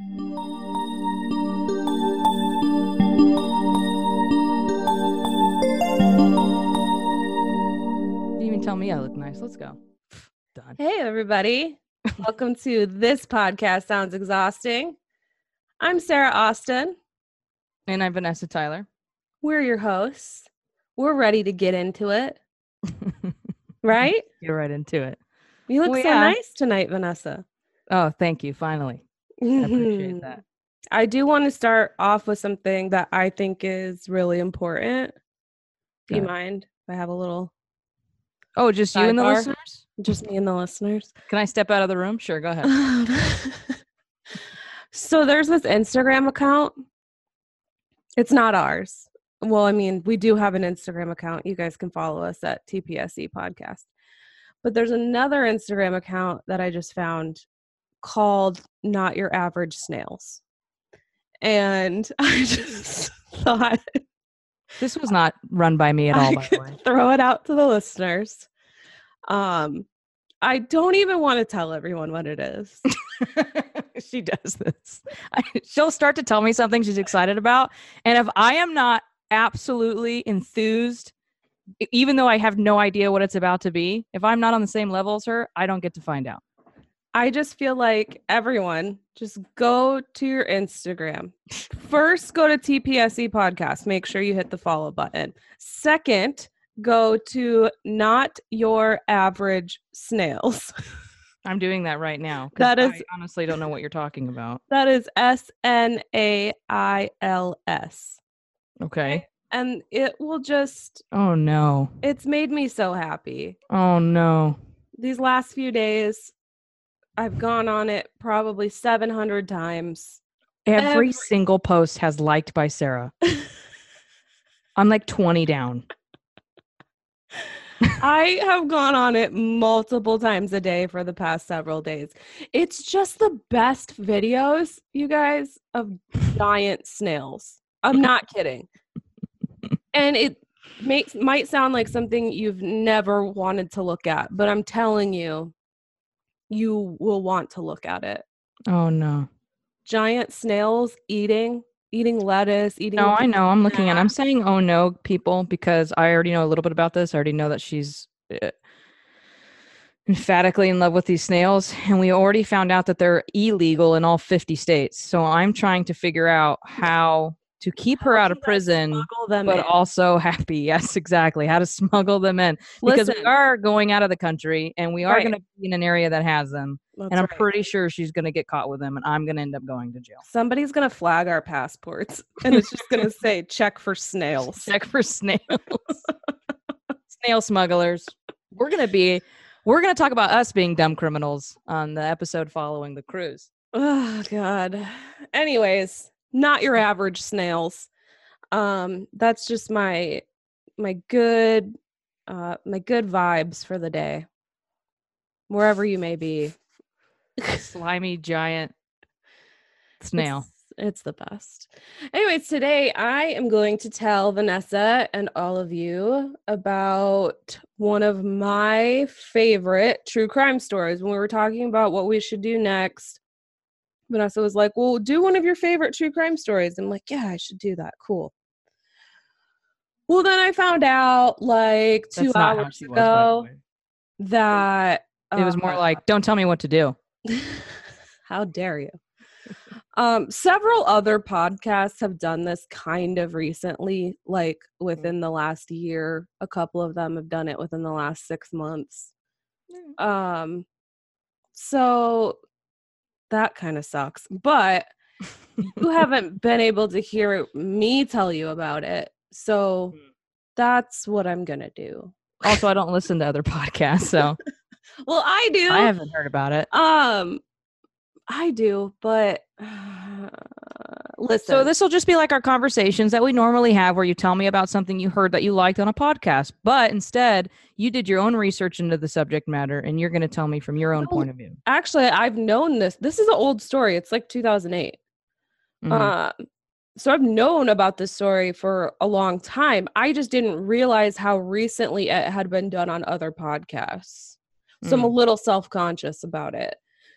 You even tell me I look nice. Let's go. Done. Hey, everybody. Welcome to This Podcast Sounds Exhausting. I'm Sarah Austin. And I'm Vanessa Tyler. We're your hosts. We're ready to get into it, right? Get right into it. You look Well, so yeah. nice tonight, Vanessa. Oh, thank you. Finally. I appreciate that. I do want to start off with something that I think is really important. Do you mind if I have a little, Oh, just you and the listeners? just me and the listeners? Can I step out of the room? Sure, go ahead. So there's this Instagram account. It's not ours. Well, I mean, we do have an Instagram account. You guys can follow us at TPSE Podcast. But there's another Instagram account that I just found called Not Your Average Snails. And I just thought This was not run by me at all, I by could throw it out to the listeners. Um, I don't even want to tell everyone what it is. she does this. I, she'll start to tell me something she's excited about. And if I am not absolutely enthused, even though I have no idea what it's about to be, if I'm not on the same level as her, I don't get to find out. I just feel like everyone just go to your Instagram. First, go to TPSE podcast. Make sure you hit the follow button. Second, go to not your average snails. I'm doing that right now. That is I honestly don't know what you're talking about. That is S N A I L S. Okay. And it will just, Oh no. it's made me so happy. Oh no. These last few days, I've gone on it probably 700 times. Every, Every- single post has liked by Sarah. I'm like 20 down. I have gone on it multiple times a day for the past several days. It's just the best videos, you guys, of giant snails. I'm not kidding. And it makes might sound like something you've never wanted to look at, but I'm telling you, you will want to look at it. Oh no. Giant snails eating, eating lettuce, eating No, I know. I'm looking at. I'm saying oh no, people, because I already know a little bit about this. I already know that she's uh, emphatically in love with these snails, and we already found out that they're illegal in all 50 states. So I'm trying to figure out how to keep her How out of prison, them but in? also happy. Yes, exactly. How to smuggle them in because we are going out of the country, and we are Right. going to be in an area that has them, That's and I'm right. pretty sure she's going to get caught with them, and I'm going to end up going to jail. Somebody's gonna flag our passports, and it's just gonna say "check for snails." check for snails snail smugglers we're gonna be we're gonna talk about us being dumb criminals on the episode following the cruise Oh God. Anyways, not your average snails. Um, that's just my my good uh my good vibes for the day. Wherever you may be. slimy giant snail It's, it's the best. Anyways, today I am going to tell Vanessa and all of you about one of my favorite true crime stories. When we were talking about what we should do next, Vanessa was like, Well, do one of your favorite true crime stories. I'm like, Yeah, I should do that. Cool. Well, then I found out like two That's not how hours she was, by the ago way. that it was more uh, like don't tell me what to do how dare you? Um, several other podcasts have done this kind of recently, like within the last year. A couple of them have done it within the last six months. Um, so that kind of sucks. But you haven't been able to hear me tell you about it. So Mm. that's what I'm gonna do. also i don't listen to other podcasts so Well, I do. i haven't heard about it Um, I do, but listen. so this will just be like our conversations that we normally have where you tell me about something you heard that you liked on a podcast but instead you did your own research into the subject matter and you're going to tell me from your own No, point of view actually, I've known this. This is an old story. It's like 2008. Mhm. Um, so I've known about this story for a long time. I just didn't realize how recently it had been done on other podcasts. So I'm a Mm. little self conscious about it.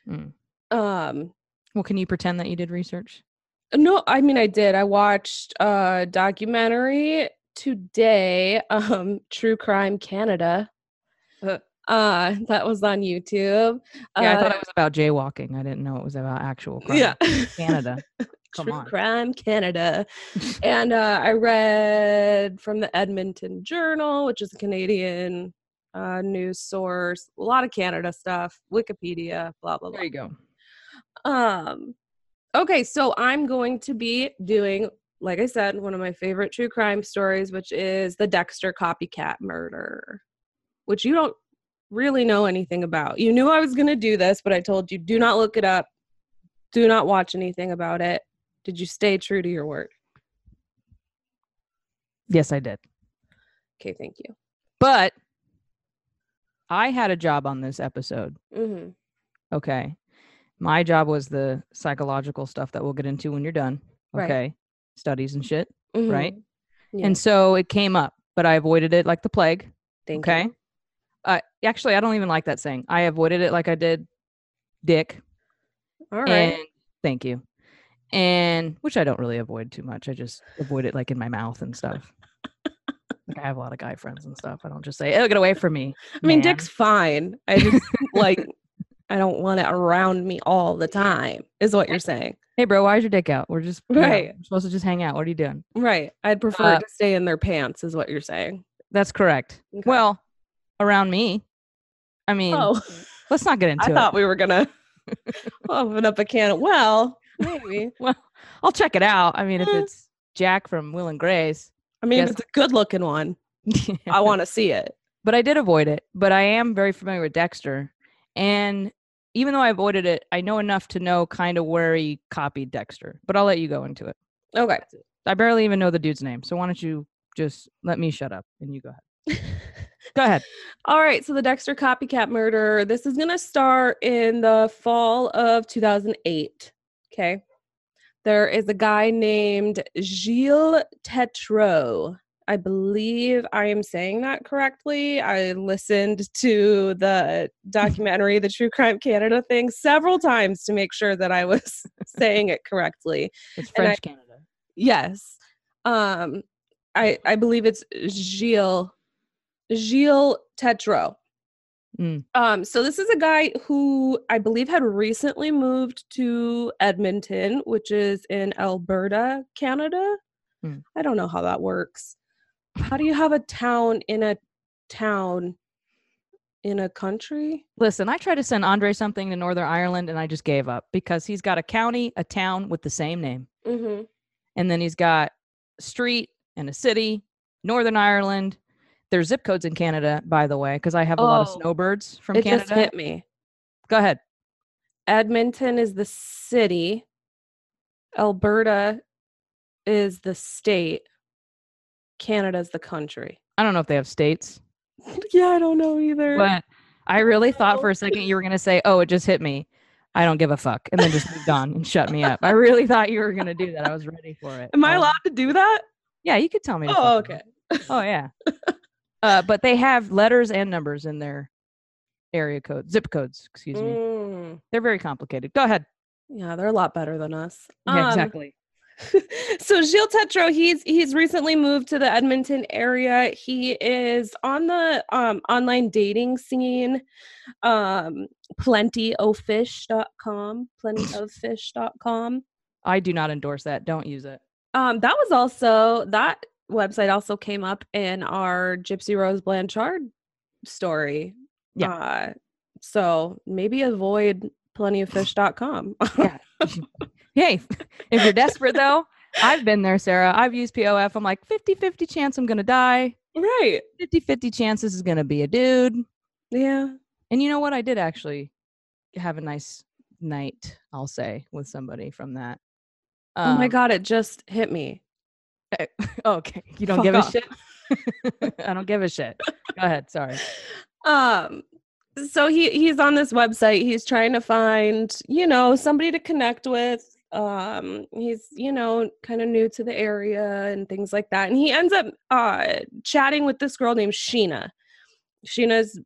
Mm. Um, Well, can you pretend that you did research? No, I mean I did. I watched a documentary today, um, True Crime Canada. Uh. Uh, that was on YouTube. Yeah, I Uh, thought it was about jaywalking. I didn't know it was about actual crime. yeah. Canada. Come True on. Crime Canada. and uh, I read from the Edmonton Journal, which is a Canadian uh, news source. A lot of Canada stuff, Wikipedia, blah blah blah. There you go. Um, okay, so I'm going to be doing, like I said, one of my favorite true crime stories, which is the Dexter copycat murder, which you don't really know anything about. You knew I was going to do this, but I told you do not look it up, do not watch anything about it. Did you stay true to your word? Yes, I did. Okay, thank you. But I had a job on this episode. Mm-hmm. Okay. My job was the psychological stuff that we'll get into when you're done. Right. Okay. Studies and shit. Right. Yeah. And so it came up, but I avoided it like the plague. thank okay. you. Uh, actually, I don't even like that saying. I avoided it like I did Dick. All right. And thank you. And which I don't really avoid too much. I just avoid it like in my mouth and stuff. like I have a lot of guy friends and stuff. I don't just say, "Oh, get away from me." I mean, man." Dick's fine. I just like I don't want it around me all the time. Is what you're saying, Hey, bro, why is your dick out? We're just know, Right. we're supposed to just hang out. What are you doing? right? I'd prefer Uh, to stay in their pants. Is what you're saying. That's correct. Okay. Well, around me. I mean, oh, let's not get into I it. I thought we were gonna open up a can. Of, well, maybe. well, I'll check it out. I mean, if Eh. it's Jack from Will and Grace, I mean, if it's a good looking one. I want to see it. but I did avoid it. But I am very familiar with Dexter, and even though I avoided it, I know enough to know kind of where he copied Dexter. But I'll let you go into it. Okay. I barely even know the dude's name, so why don't you just let me shut up and you go ahead. Go ahead. All right, so the Dexter copycat murder. This is going to start in the fall of 2008. Okay. There is a guy named Gilles Tetreault. I believe I am saying that correctly. I listened to the documentary, the True Crime Canada thing, several times to make sure that I was saying it correctly. It's And I- French Canada. Yes. Um I I believe it's Gilles Gilles Tetreault. Mm. Um so this is a guy who I believe had recently moved to Edmonton, which is in Alberta, Canada. Mm. I don't know how that works. How do you have a town in a town in a country? Listen, I tried to send Andre something to Northern Ireland and I just gave up because he's got a county, a town with the same name. Mm-hmm. And then he's got a street and a city, Northern Ireland. There's zip codes in Canada, by the way, because I have a lot of Oh, snowbirds from It Canada. just hit me. Go ahead. Edmonton is the city. Alberta is the state. Canada's the country. I don't know if they have states, yeah, I don't know either. but I really thought for a second you were going to say, oh, it just hit me. I don't give a fuck. And then just moved on and shut me up. I really thought you were going to do that. I was ready for it. Am I Um, allowed to do that? Yeah, you could tell me. Oh, okay. Oh, yeah. uh, but they have letters and numbers in their area code, zip codes, excuse me. Mm, They're very complicated. Go ahead. yeah, they're a lot better than us. Yeah, Um, exactly. so Gilles Tetreault, he's he's recently moved to the Edmonton area. He is on the um, online dating scene, um, plentyoffish.com, plentyoffish.com. I do not endorse that. Don't use it. Um, that was also that website also came up in our Gypsy Rose Blanchard story. Yeah. Uh, so maybe avoid plentyoffish.com. Yeah. hey, if you're desperate though, I've been there, Sarah. I've used POF. I'm like 50 50 chance I'm going to die, right. 50 50 chance this is going to be a dude. Yeah. And you know what? I did actually have a nice night, I'll say, with somebody from that. oh my Um, god, it just hit me. Okay. You don't Fuck give a shit? I don't give a shit. Go ahead. Sorry. Um so he he's on this website. He's trying to find, you know, somebody to connect with. Um he's, you know, kind of new to the area and things like that. And he ends up uh chatting with this girl named Sheena. Sheena's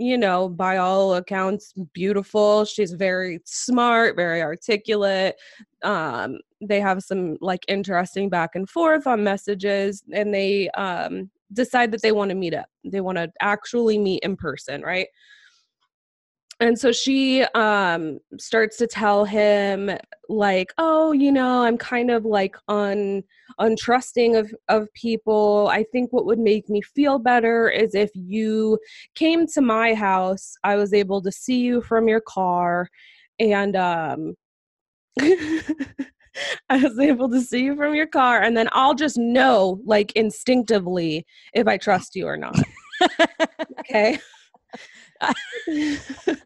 you know, by all accounts, beautiful. She's very smart, very articulate. Um, they have some like interesting back and forth on messages, and they um, decide that they want to meet up. They want to actually meet in person, right? And so she um starts to tell him like oh you know i'm kind of like un untrusting of of people i think what would make me feel better is if you came to my house i was able to see you from your car and um I was able to see you from your car, and then I'll just know, like instinctively, if I trust you or not. okay.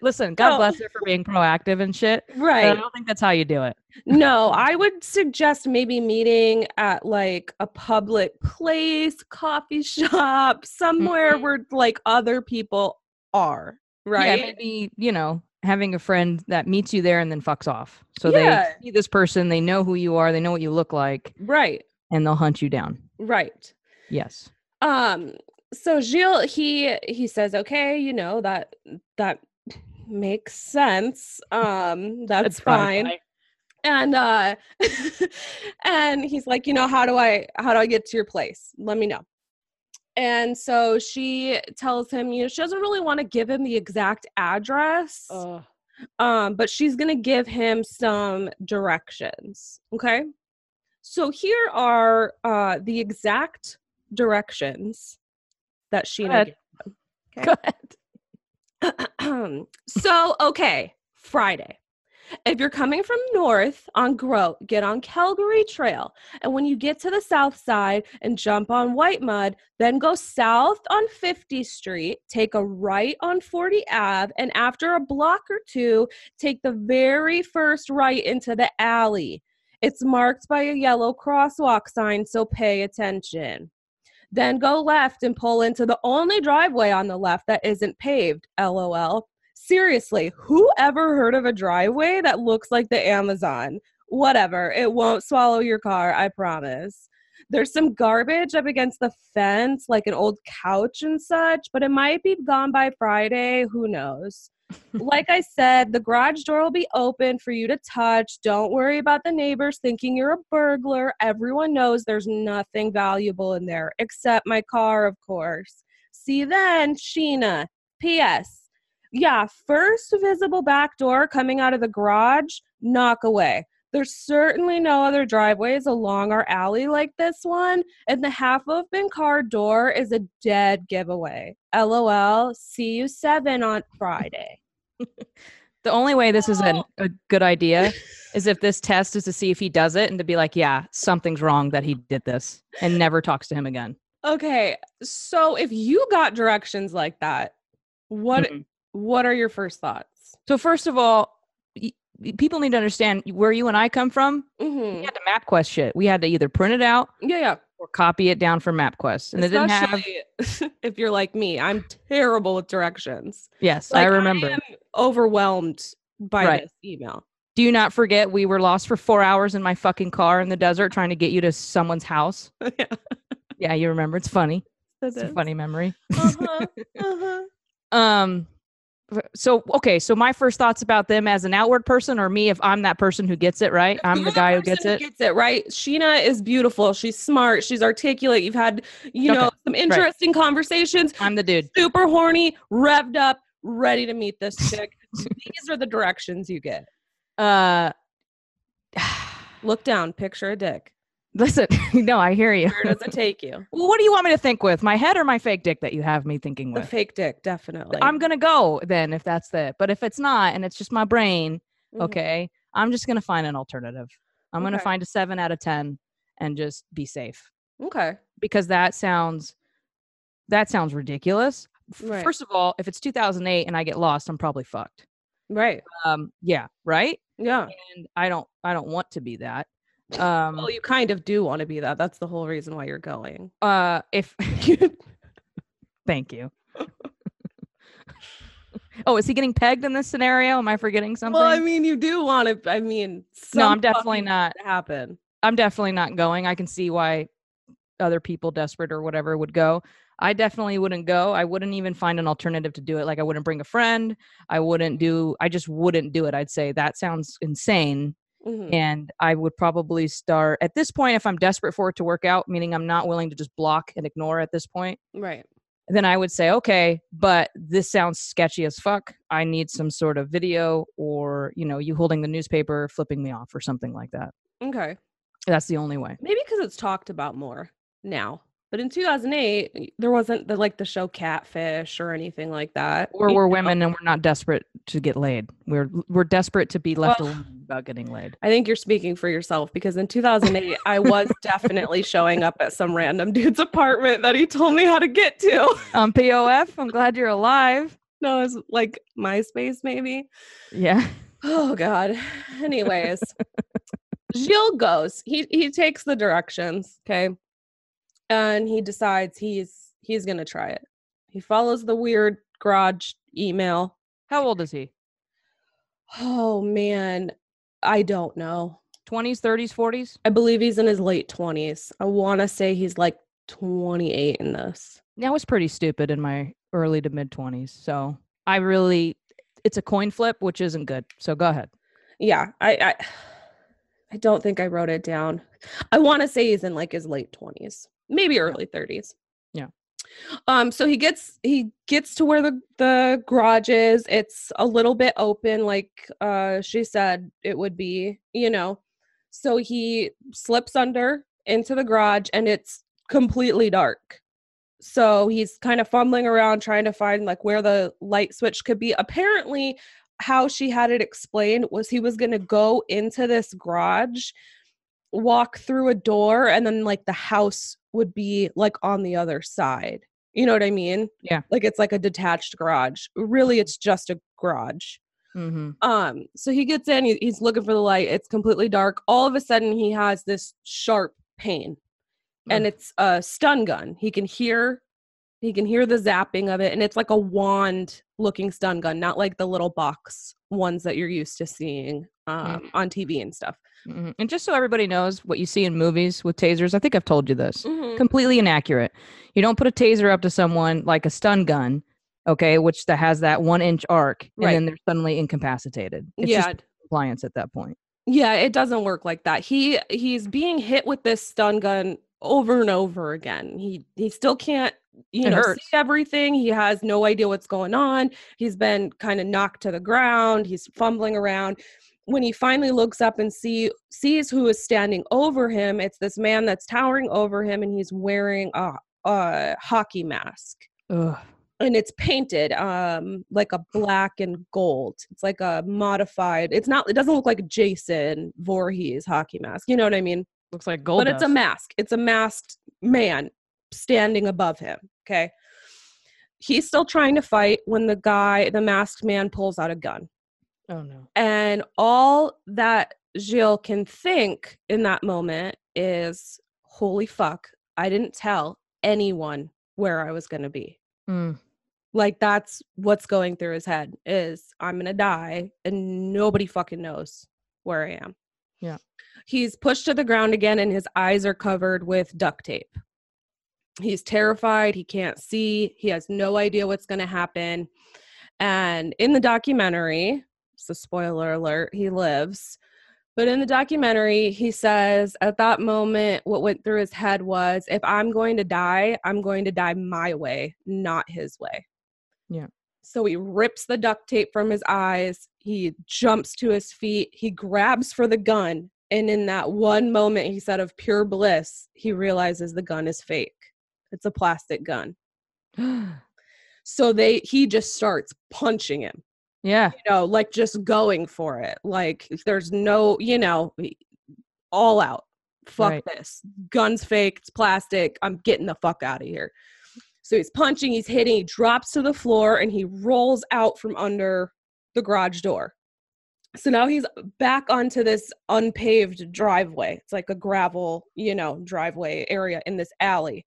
Listen, God bless her for being proactive and shit. Right. I don't think that's how you do it. no, I would suggest maybe meeting at like a public place, coffee shop, somewhere Mhm. where like other people are. Right. Yeah, maybe, you know, having a friend that meets you there and then fucks off. So Yeah. they see this person, they know who you are, they know what you look like, Right. and they'll hunt you down. Right. Yes. Um so Gilles he he says okay, you know, that that makes sense. Um that's probably fine. why. and uh and he's like you know how do i how do i get to your place let me know and so she tells him you know she doesn't really want to give him the exact address um but she's gonna give him some directions okay so here are uh the exact directions that sheena Go ahead. so, okay, Friday. If you're coming from north on Groat, get on Calgary Trail. And when you get to the south side and jump on Whitemud, then go south on 50th Street, take a right on 40 Ave, and after a block or two, take the very first right into the alley. It's marked by a yellow crosswalk sign, so pay attention. Then go left and pull into the only driveway on the left that isn't paved. LOL. Seriously, who ever heard of a driveway that looks like the Amazon? Whatever, it won't swallow your car, I promise. There's some garbage up against the fence, like an old couch and such, but it might be gone by Friday. Who knows? Like I said, the garage door will be open for you to touch. Don't worry about the neighbors thinking you're a burglar. Everyone knows there's nothing valuable in there except my car, of course. See you then, Sheena. P.S. Yeah, first visible back door coming out of the garage, knock away. There's certainly no other driveways along our alley like this one, and the half open car door is a dead giveaway. LOL. See you seven on Friday. The only way this is an, a good idea is if this test is to see if he does it and to be like, yeah, something's wrong that he did this and never talks to him again. Okay, so if you got directions like that, what Mhm. what are your first thoughts? So, first of all, y- people need to understand where you and I come from. We Mm-hmm. had to MapQuest shit. We had to either print it out Yeah, yeah. Or copy it down from MapQuest. And they didn't have, if you're like me, I'm terrible with directions. yes, Like, I remember. am overwhelmed by Right. this email. Do you not forget we were lost for four hours in my fucking car in the desert trying to get you to someone's house? yeah, Yeah, you remember. It's funny. that It's a funny memory. Uh-huh, uh-huh. Um so okay, so my first thoughts about them as an outward person or me if I'm that person who gets it, right? I'm You're the guy who gets it. Gets it right. Sheena is beautiful. She's smart. She's articulate. You've had, you Okay, know, some interesting conversations. I'm the dude. Super horny, revved up, ready to meet this chick. These are the directions you get. Uh Look down, picture a dick. Listen, no, I hear you. Where does it take you? Well, what do you want me to think with? My head or my fake dick that you have me thinking with? The fake dick, definitely. I'm gonna go then if that's it. but if it's not and it's just my brain, Mhm. okay, I'm just gonna find an alternative. I'm gonna find a seven out of ten and just be safe. Okay. Because that sounds that sounds ridiculous. Right. First of all, if it's 2008 and I get lost, I'm probably fucked. Right. Um, yeah, right. Yeah. And I don't, I don't want to be that. Um, Well, you kind of do want to be that. That's the whole reason why you're going. uh, if thank you. oh, is he getting pegged in this scenario? Am I forgetting something? Well, I mean, you do want to. I mean, no, I'm definitely not. Happen. I'm definitely not going. I can see why other people desperate or whatever would go. I definitely wouldn't go. I wouldn't even find an alternative to do it. Like I wouldn't bring a friend. I wouldn't do I just wouldn't do it. I'd say that sounds insane. Mhm. And I would probably start at this point if I'm desperate for it to work out, meaning I'm not willing to just block and ignore at this point, Right. then I would say, okay, but this sounds sketchy as fuck. I need some sort of video or, you know, you holding the newspaper, flipping me off or something like that. Okay. That's the only way. Maybe because it's talked about more now. But in 2008, there wasn't the like the show Catfish or anything like that. Or we're know? women and we're not desperate to get laid. We're we're desperate to be left Well- alone about getting laid. I think you're speaking for yourself because in 2008, I was definitely showing up at some random dude's apartment that he told me how to get to. Um, POF, I'm glad you're alive. No, it's like MySpace, maybe. Yeah. Oh God. Anyways, Gilles goes. He he takes the directions, okay, and he decides he's he's gonna try it. He follows the weird garage email. How old is he? Oh man, I don't know. 20s, 30s, 40s? I believe he's in his late twenties. I want to say he's like twenty eight in this. Yeah, I was pretty stupid in my early to mid 20s. So I really, it's a coin flip, which isn't good. So go ahead. Yeah, I I, I don't think I wrote it down. I want to say he's in like his late twenties, maybe early thirties. Yeah. Um. So he gets he gets to where the the garage is. It's a little bit open, like uh she said it would be. You know. So he slips under into the garage, and it's completely dark. So he's kind of fumbling around trying to find like where the light switch could be. Apparently, how she had it explained was he was going to go into this garage, walk through a door, and then like the house would be like on the other side. You know what I mean? Yeah. Like it's like a detached garage. Really, it's just a garage. Mm-hmm. Um, so he gets in, he, he's looking for the light. It's completely dark. All of a sudden, he has this sharp pain, and Mm. it's a stun gun. He can hear, he can hear the zapping of it, and it's like a wand-looking stun gun, not like the little box ones that you're used to seeing um, on TV and stuff. hmm And just so everybody knows what you see in movies with tasers, I think I've told you this. Mhm. Completely inaccurate. You don't put a taser up to someone like a stun gun, okay, which that has that one inch arc, and Right. then they're suddenly incapacitated. It's yeah, just compliance at that point. Yeah, it doesn't work like that. He he's being hit with this stun gun over and over again. He he still can't, you It know, hurts. see everything. He has no idea what's going on. He's been kind of knocked to the ground. He's fumbling around. When he finally looks up and see sees who is standing over him, it's this man that's towering over him and he's wearing a, a hockey mask. Ugh. and it's painted um like a black and gold. It's like a modified it's not it doesn't look like jason Voorhees hockey mask. You know what i mean? Looks like gold. but it's a mask. It's a masked man standing above him okay? He's still trying to fight when the guy the masked man pulls out a gun Oh no. and all that Gilles can think in that moment is holy fuck i didn't tell anyone where i was going to be Mm. like that's what's going through his head is i'm gonna die and nobody fucking knows where i am Yeah. he's pushed to the ground again and his eyes are covered with duct tape he's terrified he can't see he has no idea what's going to happen and in the documentary a spoiler alert he lives. But in the documentary he says at that moment what went through his head was if i'm going to die i'm going to die my way not his way. Yeah. so he rips the duct tape from his eyes he jumps to his feet he grabs for the gun and in that one moment he said of pure bliss he realizes the gun is fake. It's a plastic gun. So they he just starts punching him yeah. you know like just going for it like there's no you know all out. Fuck Right. this. Gun's fake it's plastic i'm getting the fuck out of here. So he's punching he's hitting he drops to the floor and he rolls out from under the garage door. So now he's back onto this unpaved driveway. It's like a gravel you know driveway area in this alley.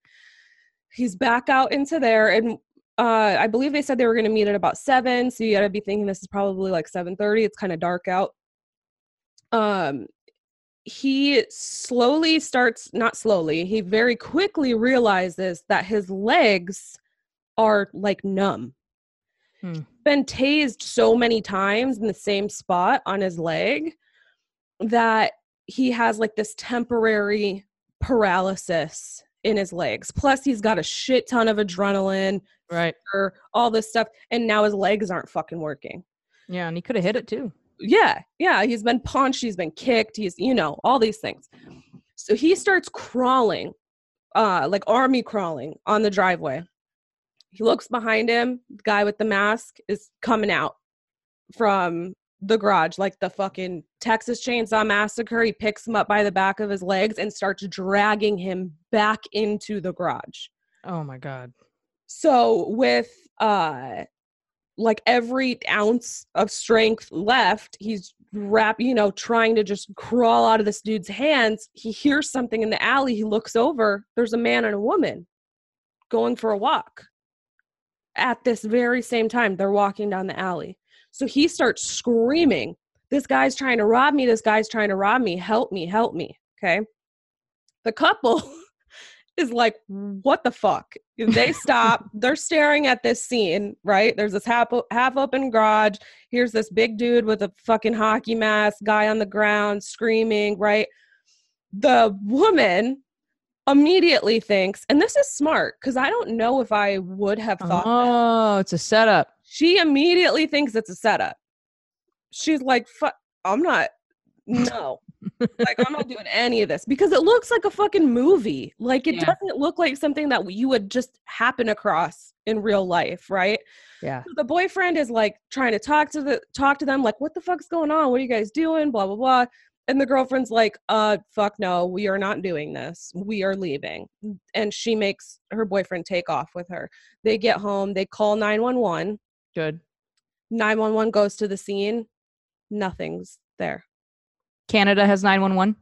He's back out into there and uh, I believe they said they were going to meet at about seven, so you got to be thinking this is probably like seven thirty. It's kind of dark out. Um, he slowly starts not slowly he very quickly realizes that his legs are like numb Hmm. been tased so many times in the same spot on his leg that he has like this temporary paralysis in his legs plus he's got a shit ton of adrenaline Right. or all this stuff and now his legs aren't fucking working Yeah, and he could have hit it too. yeah yeah he's been punched he's been kicked he's you know all these things so he starts crawling uh like army crawling on the driveway he looks behind him the guy with the mask is coming out from the garage like the fucking texas chainsaw massacre he picks him up by the back of his legs and starts dragging him back into the garage Oh my god. so with uh like every ounce of strength left, he's wrap, you know, trying to just crawl out of this dude's hands. He hears something in the alley. He looks over. There's a man and a woman going for a walk. At this very same time, they're walking down the alley. So he starts screaming, This guy's trying to rob me. This guy's trying to rob me. Help me. Help me. Okay. The couple is like, What the fuck? They stop. They're staring at this scene, right? There's this half half open garage. Here's this big dude with a fucking hockey mask, guy on the ground screaming, right? The woman immediately thinks, and this is smart because I don't know if I would have thought. that. Oh, it's a setup. She immediately thinks it's a setup. She's like, "Fuck, I'm not. No, like I'm not doing any of this because it looks like a fucking movie. Like it Yeah. doesn't look like something that you would just happen across in real life, right? Yeah. So the boyfriend is like trying to talk to the talk to them, like, what the fuck's going on? What are you guys doing? Blah blah blah. And the girlfriend's like, uh, fuck no, we are not doing this. We are leaving. And she makes her boyfriend take off with her. They get home, they call 911. Good. 911 goes to the scene. Nothing's there. Canada has 911.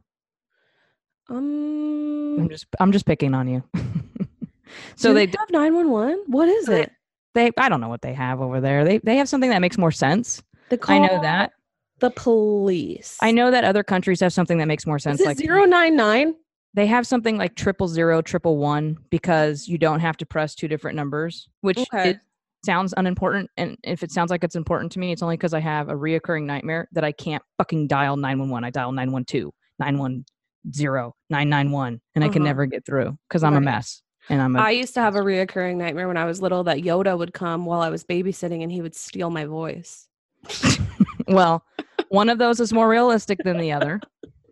Um I'm just I'm just picking on you. so do they have 911? What is they- it? they I don't know what they have over there. They they have something that makes more sense. They I know that. The police. I know that other countries have something that makes more sense. Is it like 099? they have something like triple zero, triple one because you don't have to press two different numbers, which Okay. it sounds unimportant. And if it sounds like it's important to me, it's only because I have a reoccurring nightmare that I can't fucking dial 911. I dial 912, 910, 991, and I can Uh-huh. never get through because I'm a mess. And I'm a I used to have a reoccurring nightmare when I was little that Yoda would come while I was babysitting and he would steal my voice. well, one of those is more realistic than the other.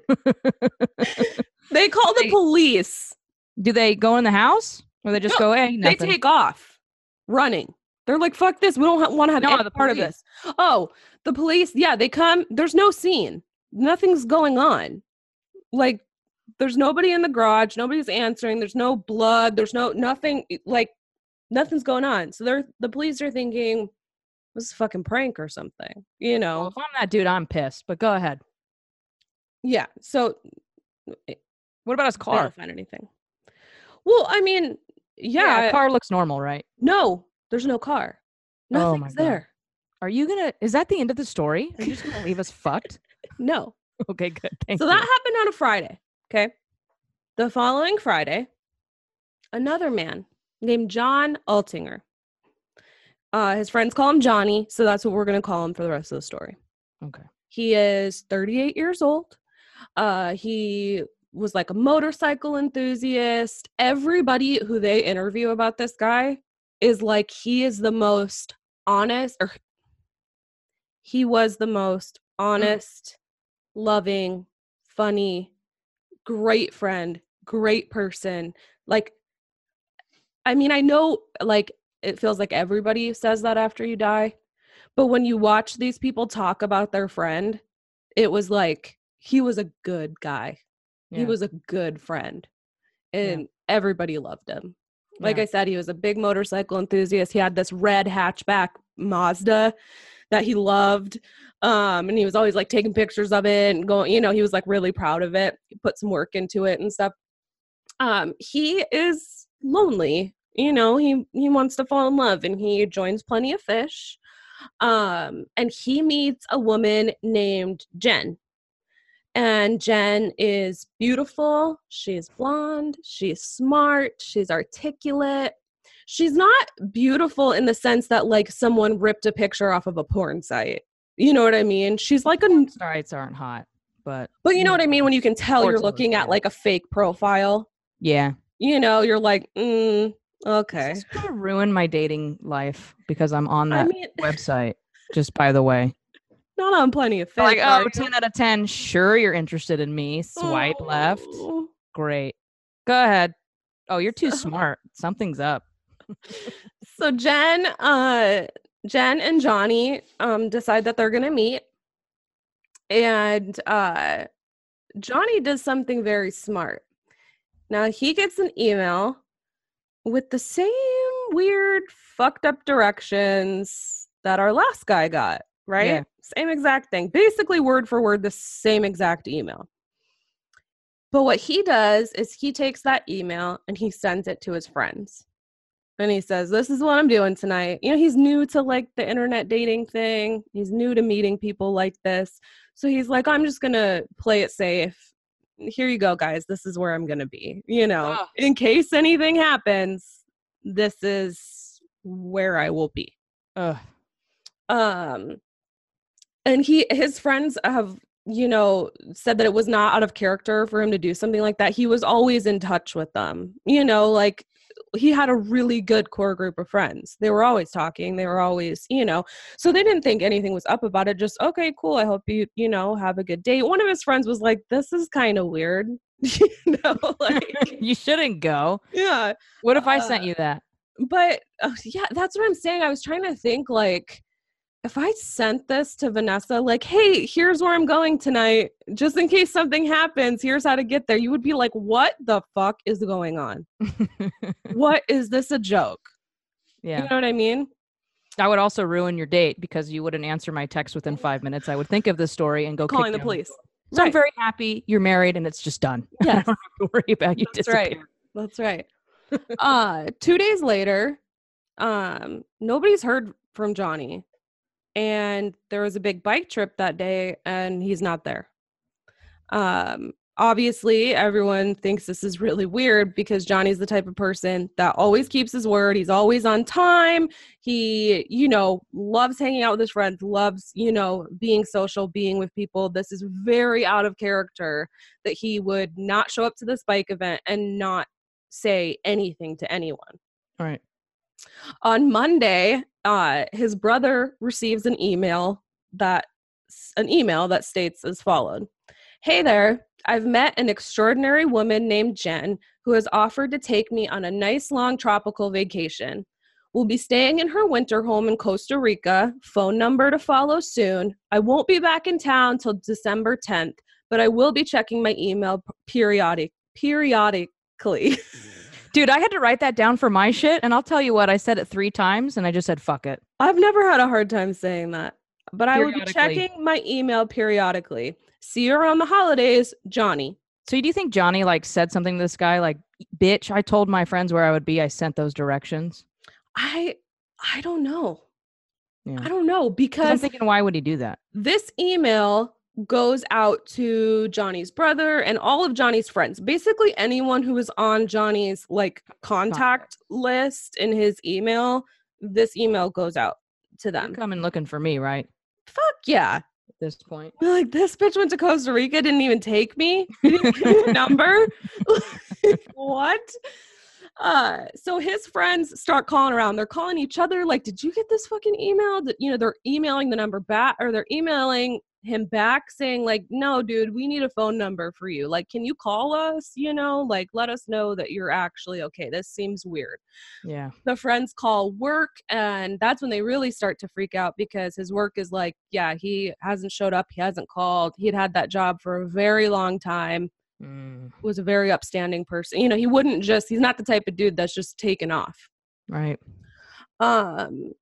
They call the police. Do they go in the house or they just No, go, hey, They take off running. They're like, fuck this. We don't want to have No, any the part of this. Oh, the police. Yeah, they come. There's no scene. Nothing's going on. Like, there's nobody in the garage. Nobody's answering. There's no blood. There's no nothing. Like, nothing's going on. So they're the police are thinking this is a fucking prank or something. You know? well, if I'm that dude, I'm pissed. But go ahead. Yeah. So What about his car? I don't find anything. Well, I mean, yeah, car looks normal, right? no, there's no car. Oh Nothing's God. there. Are you gonna? Is that the end of the story? Are you just gonna leave us fucked? No. Okay, good. Thank so you. that happened on a Friday. Okay. The following Friday, another man named John Altinger. Uh, his friends call him Johnny, so that's what we're going to call him for the rest of the story. okay. He is 38 years old. Uh, he was like a motorcycle enthusiast. Everybody who they interview about this guy is like he is the most honest, or he was the most mm. honest, loving, funny, great friend, great person. Like, I mean, I know like it feels like everybody says that after you die, but when you watch these people talk about their friend, it was like he was a good guy. He was a good friend. Yeah. And everybody loved him. Like Yeah. I said, he was a big motorcycle enthusiast. He had this red hatchback Mazda that he loved. Um, and he was always like taking pictures of it and going, you know, he was like really proud of it. He put some work into it and stuff. Um, he is lonely, you know, he he wants to fall in love and he joins plenty of fish. Um, and he meets a woman named Jen. And Jen is beautiful. She's blonde. She's smart. She's articulate. She's not beautiful in the sense that like someone ripped a picture off of a porn site. You know what I mean? She's like a Sites aren't hot, but but you know what I mean when you can tell you're looking at like a fake profile. yeah. You know, you're like, mm, okay. This is gonna ruin my dating life because I'm on I that mean, website. Just by the way, not on plenty of like Fish, oh, are 10 out of 10. Sure, you're interested in me. Swipe left. Oh. Great. Go ahead. Oh, you're too smart. Something's up. So Jen, uh, Jen and Johnny um decide that they're gonna meet. And uh Johnny does something very smart. Now he gets an email with the same weird fucked up directions that our last guy got, right? Yeah. Same exact thing. Basically word for word the same exact email. But what he does is he takes that email and he sends it to his friends. And he says, This is what I'm doing tonight. You know, he's new to like the internet dating thing. He's new to meeting people like this. So he's like, I'm just going to play it safe. Here you go, guys. This is where I'm going to be. You know, Ah. in case anything happens, this is where I will be Ugh. um and he his friends have you know said that it was not out of character for him to do something like that. He was always in touch with them you know like he had a really good core group of friends. They were always talking. They were always you know so they didn't think anything was up about it. Just okay cool. I hope you you know have a good day. One of his friends was like this is kind of weird. You know like you shouldn't go. yeah What if I sent Uh, you that? but uh, yeah, that's what I'm saying. I was trying to think like if I sent this to Vanessa, like, hey, here's where I'm going tonight, just in case something happens, here's how to get there, you would be like, what the fuck is going on? what is this a joke? yeah. You know what I mean? I would also ruin your date because you wouldn't answer my text within five minutes. I would think of the story and go Calling the police. door. So I'm very happy you're married and it's just done. I don't have to worry about you That's right. That's right. uh two days later, um, nobody's heard from Johnny. And there was a big bike trip that day, and he's not there. Um, obviously, everyone thinks this is really weird because Johnny's the type of person that always keeps his word. He's always on time. He, you know, loves hanging out with his friends, loves, you know, being social, being with people. This is very out of character that he would not show up to this bike event and not say anything to anyone. All right. On Monday, uh, his brother receives an email that an email that states as followed: "Hey there, I've met an extraordinary woman named Jen who has offered to take me on a nice long tropical vacation. We'll be staying in her winter home in Costa Rica. Phone number to follow soon. I won't be back in town till December 10th, but I will be checking my email periodic periodically." Dude, I had to write that down for my shit. And I'll tell you what, I said it three times and I just said, fuck it. I've never had a hard time saying that, but I would be checking my email periodically. See you around the holidays, Johnny. So do you think Johnny like said something to this guy like, bitch, I told my friends where I would be. I sent those directions. I I don't know. Yeah. I don't know because I'm thinking, why would he do that? this email goes out to Johnny's brother and all of Johnny's friends. Basically anyone who is on Johnny's like contact list in his email, this email goes out to You're them. coming looking for me, right? Fuck yeah. At this point. Like, this bitch went to Costa Rica, didn't even take me. He didn't give me a number. what? Uh, so his friends start calling around. They're calling each other, like, did you get this fucking email? That you know, they're emailing the number back or they're emailing him back saying, like, no, dude, we need a phone number for you. Like, can you call us? You know, like let us know that you're actually okay. This seems weird Yeah. the friends call work and that's when they really start to freak out because his work is like yeah he hasn't showed up he hasn't called he'd had that job for a very long time Mm, was a very upstanding person you know he wouldn't just he's not the type of dude that's just taken off right. um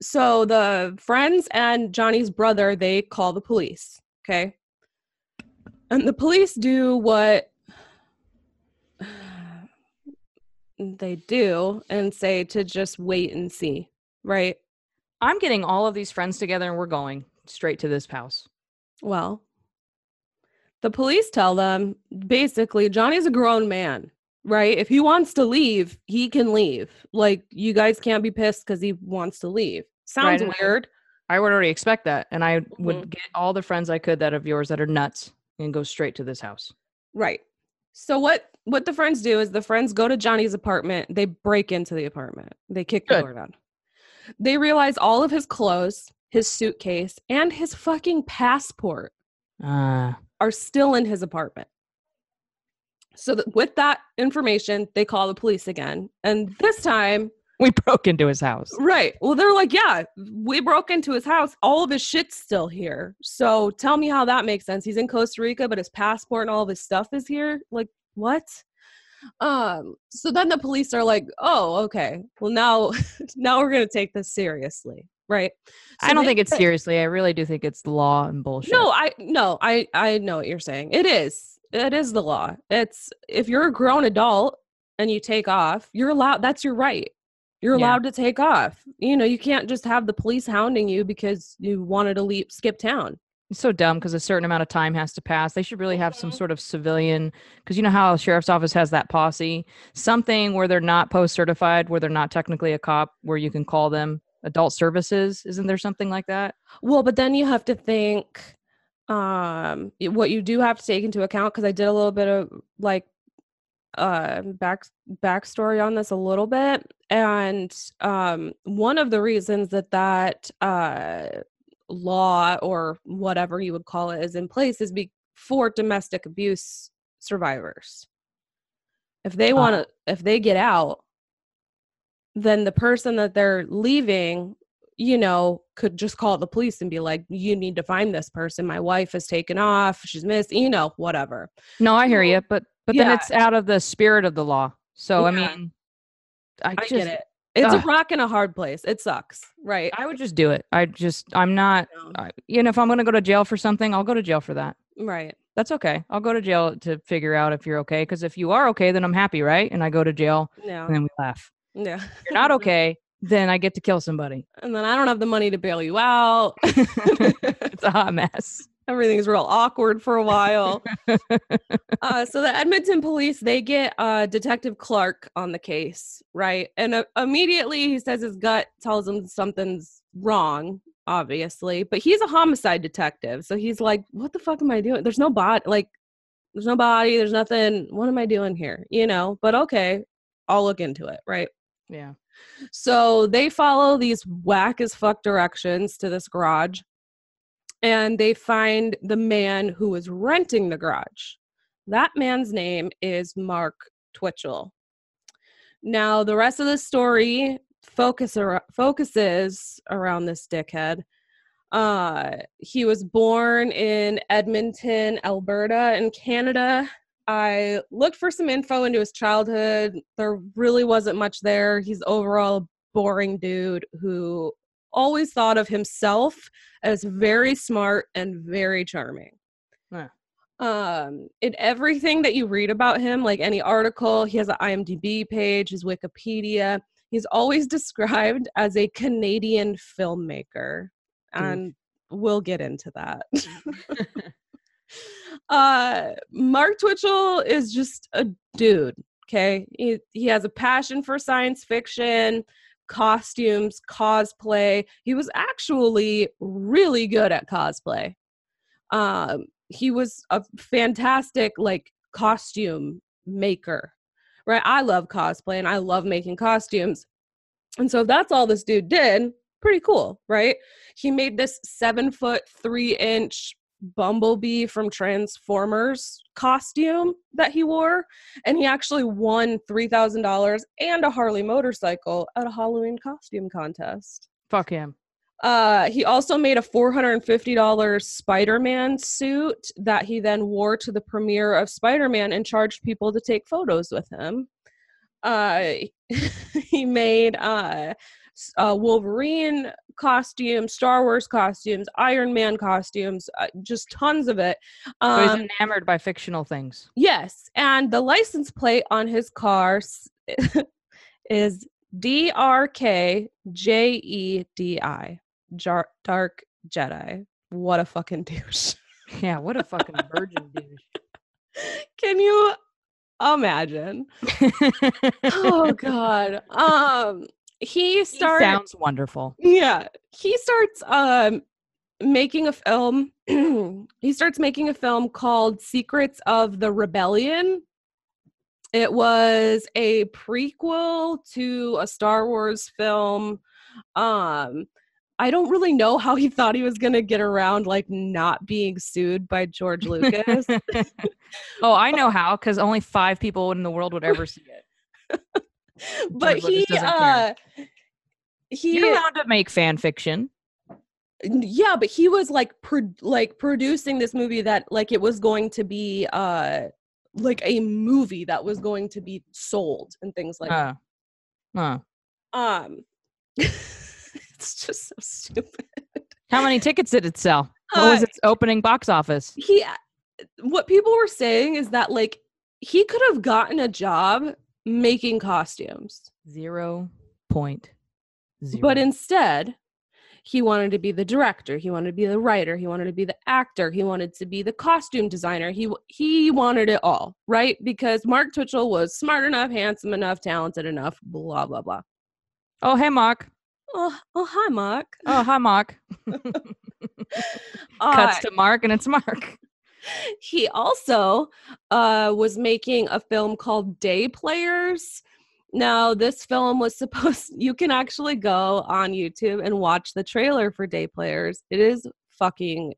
so the friends and johnny's brother they call the police okay? And the police do what they do and say to just wait and see right? I'm getting all of these friends together and we're going straight to this house. Well, The police tell them basically Johnny's a grown man, right? If he wants to leave, he can leave. Like you guys can't be pissed because he wants to leave. Sounds I- weird. I would already expect that, and I would Mhm. get all the friends I could that of yours that are nuts and go straight to this house. Right. So what what the friends do is the friends go to Johnny's apartment. They break into the apartment. They kick the door down. They realize all of his clothes, his suitcase, and his fucking passport Uh, are still in his apartment. So that with that information, they call the police again. And this time, we broke into his house. right. Well, they're like, yeah, we broke into his house. All of his shit's still here. So tell me how that makes sense. He's in Costa Rica, but his passport and all of his stuff is here. Like, what? Um, so then the police are like, oh, okay. Well, now now we're gonna take this seriously. Right. I don't they- think it's seriously. I really do think it's law and bullshit. No, I no, I I know what you're saying. It is. It is the law. It's if you're a grown adult and you take off, you're allowed that's your right. You're Yeah. allowed to take off. You know, you can't just have the police hounding you because you wanted to leave skip town. It's so dumb because a certain amount of time has to pass. They should really have some Mhm. sort of civilian, because you know how a sheriff's office has that posse, something where they're not post certified, where they're not technically a cop, where you can call them adult services. Isn't there something like that? Well, but then you have to think um what you do have to take into account because I did a little bit of like uh back backstory on this a little bit and um one of the reasons that that uh law or whatever you would call it is in place is be for domestic abuse survivors. If they want to if they get out then the person that they're leaving you know could just call the police and be like you need to find this person my wife has taken off she's missed you know whatever No, I hear you, but but then it's out of the spirit of the law. So I mean, I, i, just get it it's a rock and a hard place it sucks right I would just do it. I just I'm not. No. I, you know, if I'm going to go to jail for something, I'll go to jail for that. right That's okay. I'll go to jail to figure out if you're okay. Because if you are okay, then I'm happy, right? And I go to jail, yeah and then we laugh. yeah you're not okay, then I get to kill somebody. and then i don't have the money to bail you out. It's a hot mess. everything's real awkward for a while. Uh, so the edmonton police they get uh, detective clark on the case right? And uh, immediately he says his gut tells him something's wrong obviously but he's a homicide detective. So he's like what the fuck am i doing? There's no body like there's no body there's nothing. What am i doing here? You know? But okay i'll look into it right? Yeah. So they follow these whack as fuck directions to this garage and they find the man who was renting the garage. That man's name is Mark Twitchell. Now, the rest of the story focus ar- focuses around this dickhead. Uh, he was born in Edmonton, Alberta, in Canada. I looked for some info into his childhood. There really wasn't much there. He's overall a boring dude who always thought of himself as very smart and very charming. Um, in everything that you read about him, like any article, he has an IMDb page, his Wikipedia. He's always described as a Canadian filmmaker, and we'll get into that. uh, Mark Twitchell is just a dude. Okay, he he has a passion for science fiction, costumes, cosplay. He was actually really good at cosplay. Um, he was a fantastic like costume maker, right? I love cosplay and I love making costumes. And so if that's all this dude did, pretty cool, right? He made this seven foot three inch Bumblebee from Transformers costume that he wore, and he actually won three thousand dollars and a Harley motorcycle at a Halloween costume contest. Fuck him. Uh, he also made a four hundred and fifty dollars Spider-Man suit that he then wore to the premiere of Spider-Man and charged people to take photos with him. Uh, he made uh, uh, Wolverine costumes, Star Wars costumes, Iron Man costumes, uh, just tons of it. So Um, he's enamored by fictional things. Yes, and the license plate on his car s- is D R K J E D I, Jar- Dark Jedi. What a fucking douche. Yeah, what a fucking virgin douche. Can you imagine? oh god. Um he starts sounds wonderful. yeah, he starts um making a film. he starts making a film called Secrets of the Rebellion. It was a prequel to a Star Wars film. Um I don't really know how he thought he was going to get around like not being sued by George Lucas. oh, I know how because only five people in the world would ever see it. but he uh care. he You're allowed to make fan fiction. yeah but he was like pro- like producing this movie that like it was going to be uh like a movie that was going to be sold and things like Uh, uh. that. um it's just so stupid How many tickets did it sell? What was Uh, its opening box office? he what people were saying is that like he could have gotten a job making costumes Zero point zero. But instead, he wanted to be the director. He wanted to be the writer. He wanted to be the actor. He wanted to be the costume designer. He he wanted it all, right? Because Mark Twitchell was smart enough, handsome enough, talented enough, blah blah blah. oh, hey, Mark. Oh, oh hi, Mark. Oh, hi, Mark. Cuts to Mark, and it's Mark. He also uh, was making a film called Day Players. Now, this film was supposed, you can actually go on YouTube and watch the trailer for Day Players. It is fucking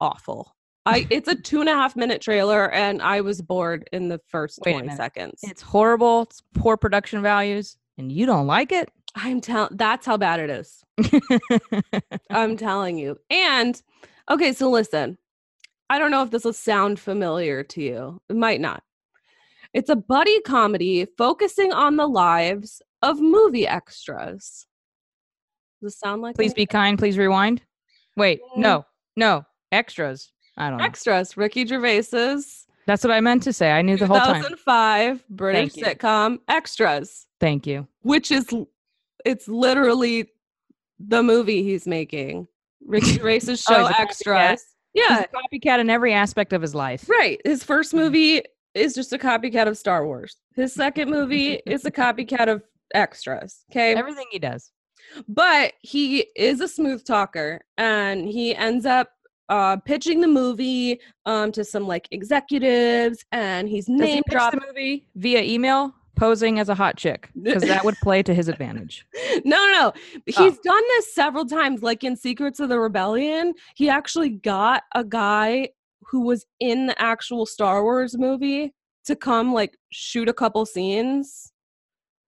awful. I, it's a two and a half minute trailer, and I was bored in the first Wait 20 seconds. It's horrible. It's poor production values, and you don't like it. I'm telling, that's how bad it is. I'm telling you. And okay, so listen. I don't know if this will sound familiar to you. It might not. It's a buddy comedy focusing on the lives of movie extras. Does this sound like please be kind. Please rewind. Wait, Mm. no, no extras. I don't know. extras? Ricky Gervais's That's what I meant to say. I knew the whole time. 2005 British sitcom Extras, Thank you. which is it's literally the movie he's making. Ricky Gervais's Oh, show copycat? Extras. Yeah, He's a copycat in every aspect of his life. Right. His first Mhm. movie is just a copycat of Star Wars. His second movie is a copycat of extras. Okay. Everything he does. But he is a smooth talker and he ends up uh pitching the movie um to some like executives and he's name dropped the movie via email, posing as a hot chick? Because that would play to his advantage. no, no, no. Oh. He's Oh. done this several times. Like in Secrets of the Rebellion, he actually got a guy who was in the actual Star Wars movie to come like shoot a couple scenes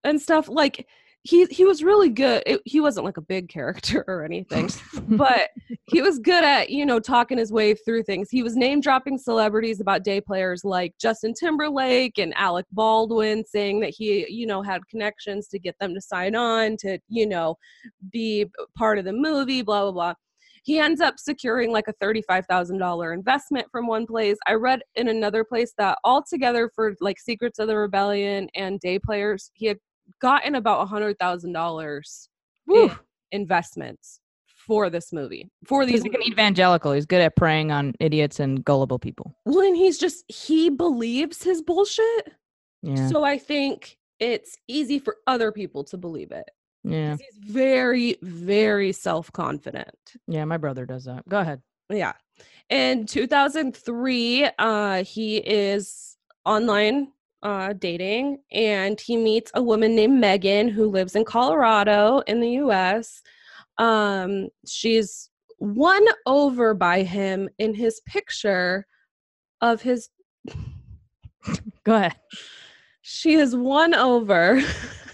and stuff. Like he he was really good. It, he wasn't like a big character or anything, but he was good at you know talking his way through things. He was name dropping celebrities about day players like Justin Timberlake and Alec Baldwin, saying that he you know had connections to get them to sign on to you know be part of the movie. Blah blah blah. He ends up securing like a thirty-five thousand dollar investment from one place. I read in another place that altogether for like Secrets of the Rebellion and Day Players, he had gotten about a hundred thousand dollars Woo. investments for this movie for He's these like an evangelical. He's good at preying on idiots and gullible people. well and he's just he believes his bullshit Yeah. so i think it's easy for other people to believe it Yeah. he's very very self-confident Yeah. My brother does that. Go ahead. yeah in 2003 uh he is online uh dating and he meets a woman named megan who lives in colorado in the us um she's won over by him in his picture of his Go ahead. she is won over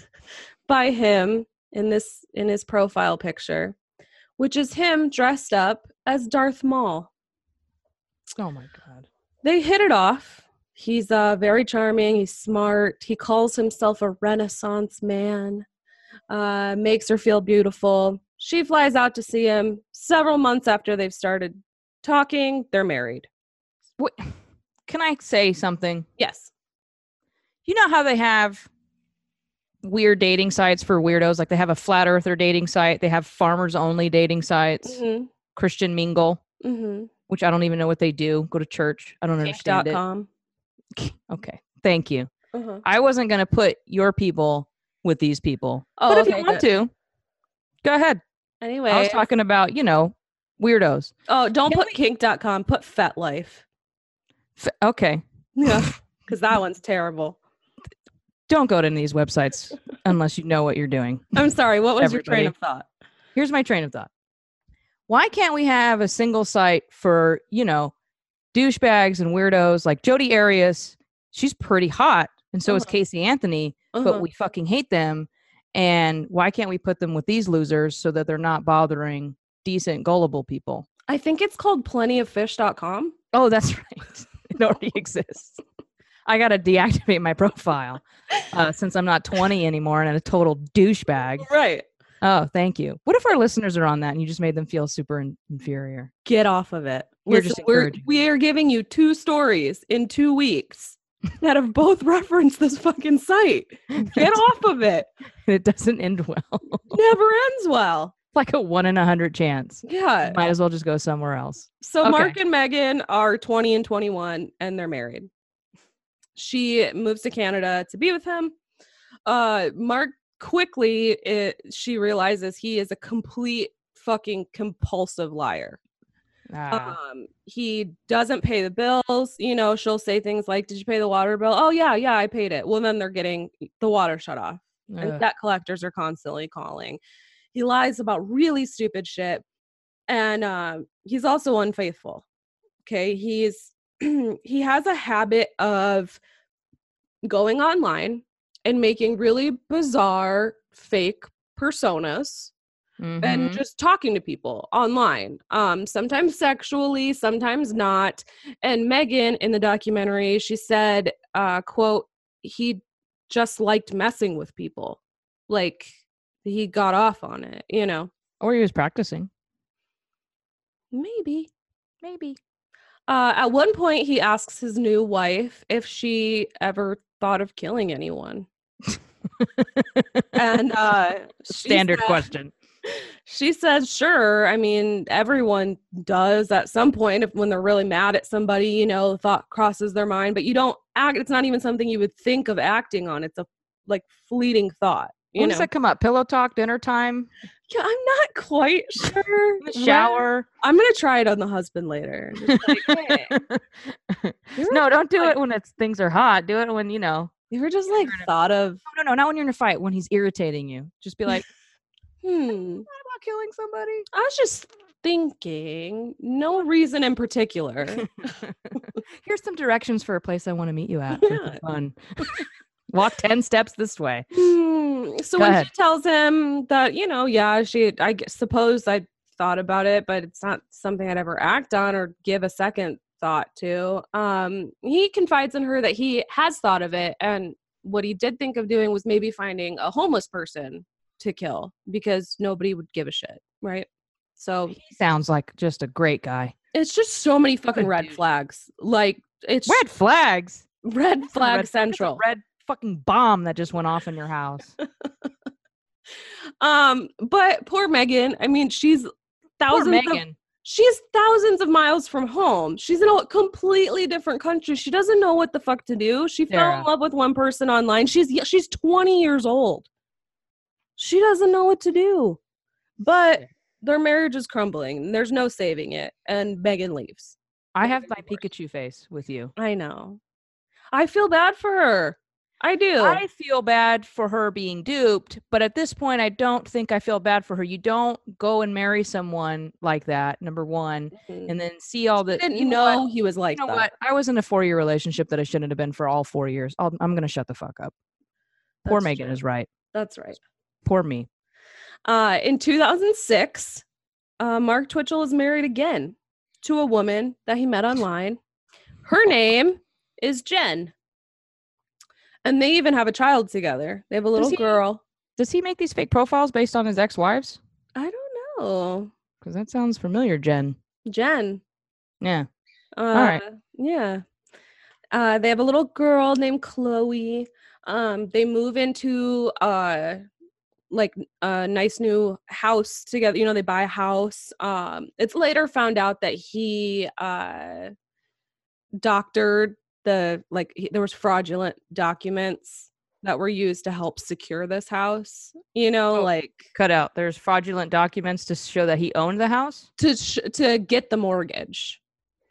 by him in this in his profile picture which is him dressed up as darth maul Oh my god. they hit it off. He's uh, very charming. He's smart. He calls himself a Renaissance man. Uh, makes her feel beautiful. She flies out to see him. Several months after they've started talking, they're married. What? Can I say something? Yes. You know how they have weird dating sites for weirdos? Like they have a flat earther dating site. They have farmers only dating sites. hmm Christian Mingle. hmm which I don't even know what they do. Go to church. I don't understand it. Okay, thank you. Uh-huh. I wasn't gonna put your people with these people, Oh, but if okay, you want good. to, go ahead. Anyway, I was talking about you know weirdos. oh, don't Can put kink.com. Put FetLife. F- okay, Yeah, because that one's terrible. don't go to these websites unless you know what you're doing. I'm sorry. What was your train of thought? Here's my train of thought. Why can't we have a single site for, you know, douchebags and weirdos like Jodi Arias? She's pretty hot, and so is Uh-huh. Casey Anthony, Uh-huh. but we fucking hate them. And why can't we put them with these losers so that they're not bothering decent, gullible people? I think it's called plentyoffish.com. Oh, that's right. it already exists. I got to deactivate my profile uh, since I'm not 20 anymore and I'm a total douchebag. Right. Oh, thank you. What if our listeners are on that and you just made them feel super in- inferior? Get off of it. You're just we're, we are giving you two stories in two weeks that have both referenced this fucking site. Get off of it. it doesn't end well. Never ends well. like a one in a hundred chance. Yeah. Might as well just go somewhere else. So Okay. Mark and Megan are 20 and 21 and they're married. She moves to Canada to be with him. Uh Mark quickly it, she realizes he is a complete fucking compulsive liar. Ah, Um he doesn't pay the bills, you know, she'll say things like did you pay the water bill? Oh yeah, yeah, I paid it. Well then they're getting the water shut off and debt collectors are constantly calling. He lies about really stupid shit, and uh, he's also unfaithful. Okay, he's he has a habit of going online and making really bizarre fake personas and Mhm. just talking to people online um sometimes sexually sometimes not and megan in the documentary she said uh quote he just liked messing with people like he got off on it you know or he was practicing. maybe Maybe. uh at one point he asks his new wife if she ever thought of killing anyone and uh Standard said- question. She says sure i mean everyone does at some point if when they're really mad at somebody you know the thought crosses their mind but you don't act it's not even something you would think of acting on it's a like fleeting thought you when know does that come up? Pillow talk, dinner time, yeah i'm not quite sure shower. i'm gonna try it on the husband later like, hey, no, don't do like- it when it's things are hot. Do it when you know. you ever just like You're in a- thought of No, no, not when you're in a fight. When he's irritating you, just be like, hmm "What about killing somebody?" i was just thinking no reason in particular Here's some directions for a place I want to meet you at. Yeah. Fun. Walk ten steps this way. Hmm, so Go when ahead. she tells him that, you know, yeah, she, I suppose I thought about it, but it's not something I'd ever act on or give a second thought to. Um, he confides in her that he has thought of it, and what he did think of doing was maybe finding a homeless person to kill because nobody would give a shit, right? So He sounds like just a great guy. it's just so many fucking red flags. Like it's Red flags. red That's flag red- that's a central. red fucking bomb that just went off in your house. Um, but poor Megan, I mean, she's Poor thousands of Megan. she's thousands of miles from home. She's in a completely different country. She doesn't know what the fuck to do. She fell in love with one person online. She's y- she's 20 years old. She doesn't know what to do. But their marriage is crumbling. There's no saving it. And Megan leaves. I have my. Pikachu face with you. I know. I feel bad for her. I do. I feel bad for her being duped, but at this point, I don't think I feel bad for her. You don't go and marry someone like that, number one, Mhm. and then see all the. didn't you know, what? he was like You know that. what? I was in a four year relationship that I shouldn't have been for all four years. I'll, I'm going to shut the fuck up. Poor Megan true. is right. That's right. Poor me. Uh, in 2006, uh, Mark Twitchell is married again to a woman that he met online. Her name is Jen. And they even have a child together. They have a little he- girl. Does he make these fake profiles based on his ex wives? I don't know. Because that sounds familiar, Jen. Jen. Yeah. Uh, right. Yeah. Uh, they have a little girl named Chloe. Um, they move into uh, like a nice new house together. You know, they buy a house. Um, it's later found out that he uh, doctored the like he, there was fraudulent documents that were used to help secure this house. You know, Oh. like Cut out. There's fraudulent documents to show that he owned the house. to sh- to get the mortgage.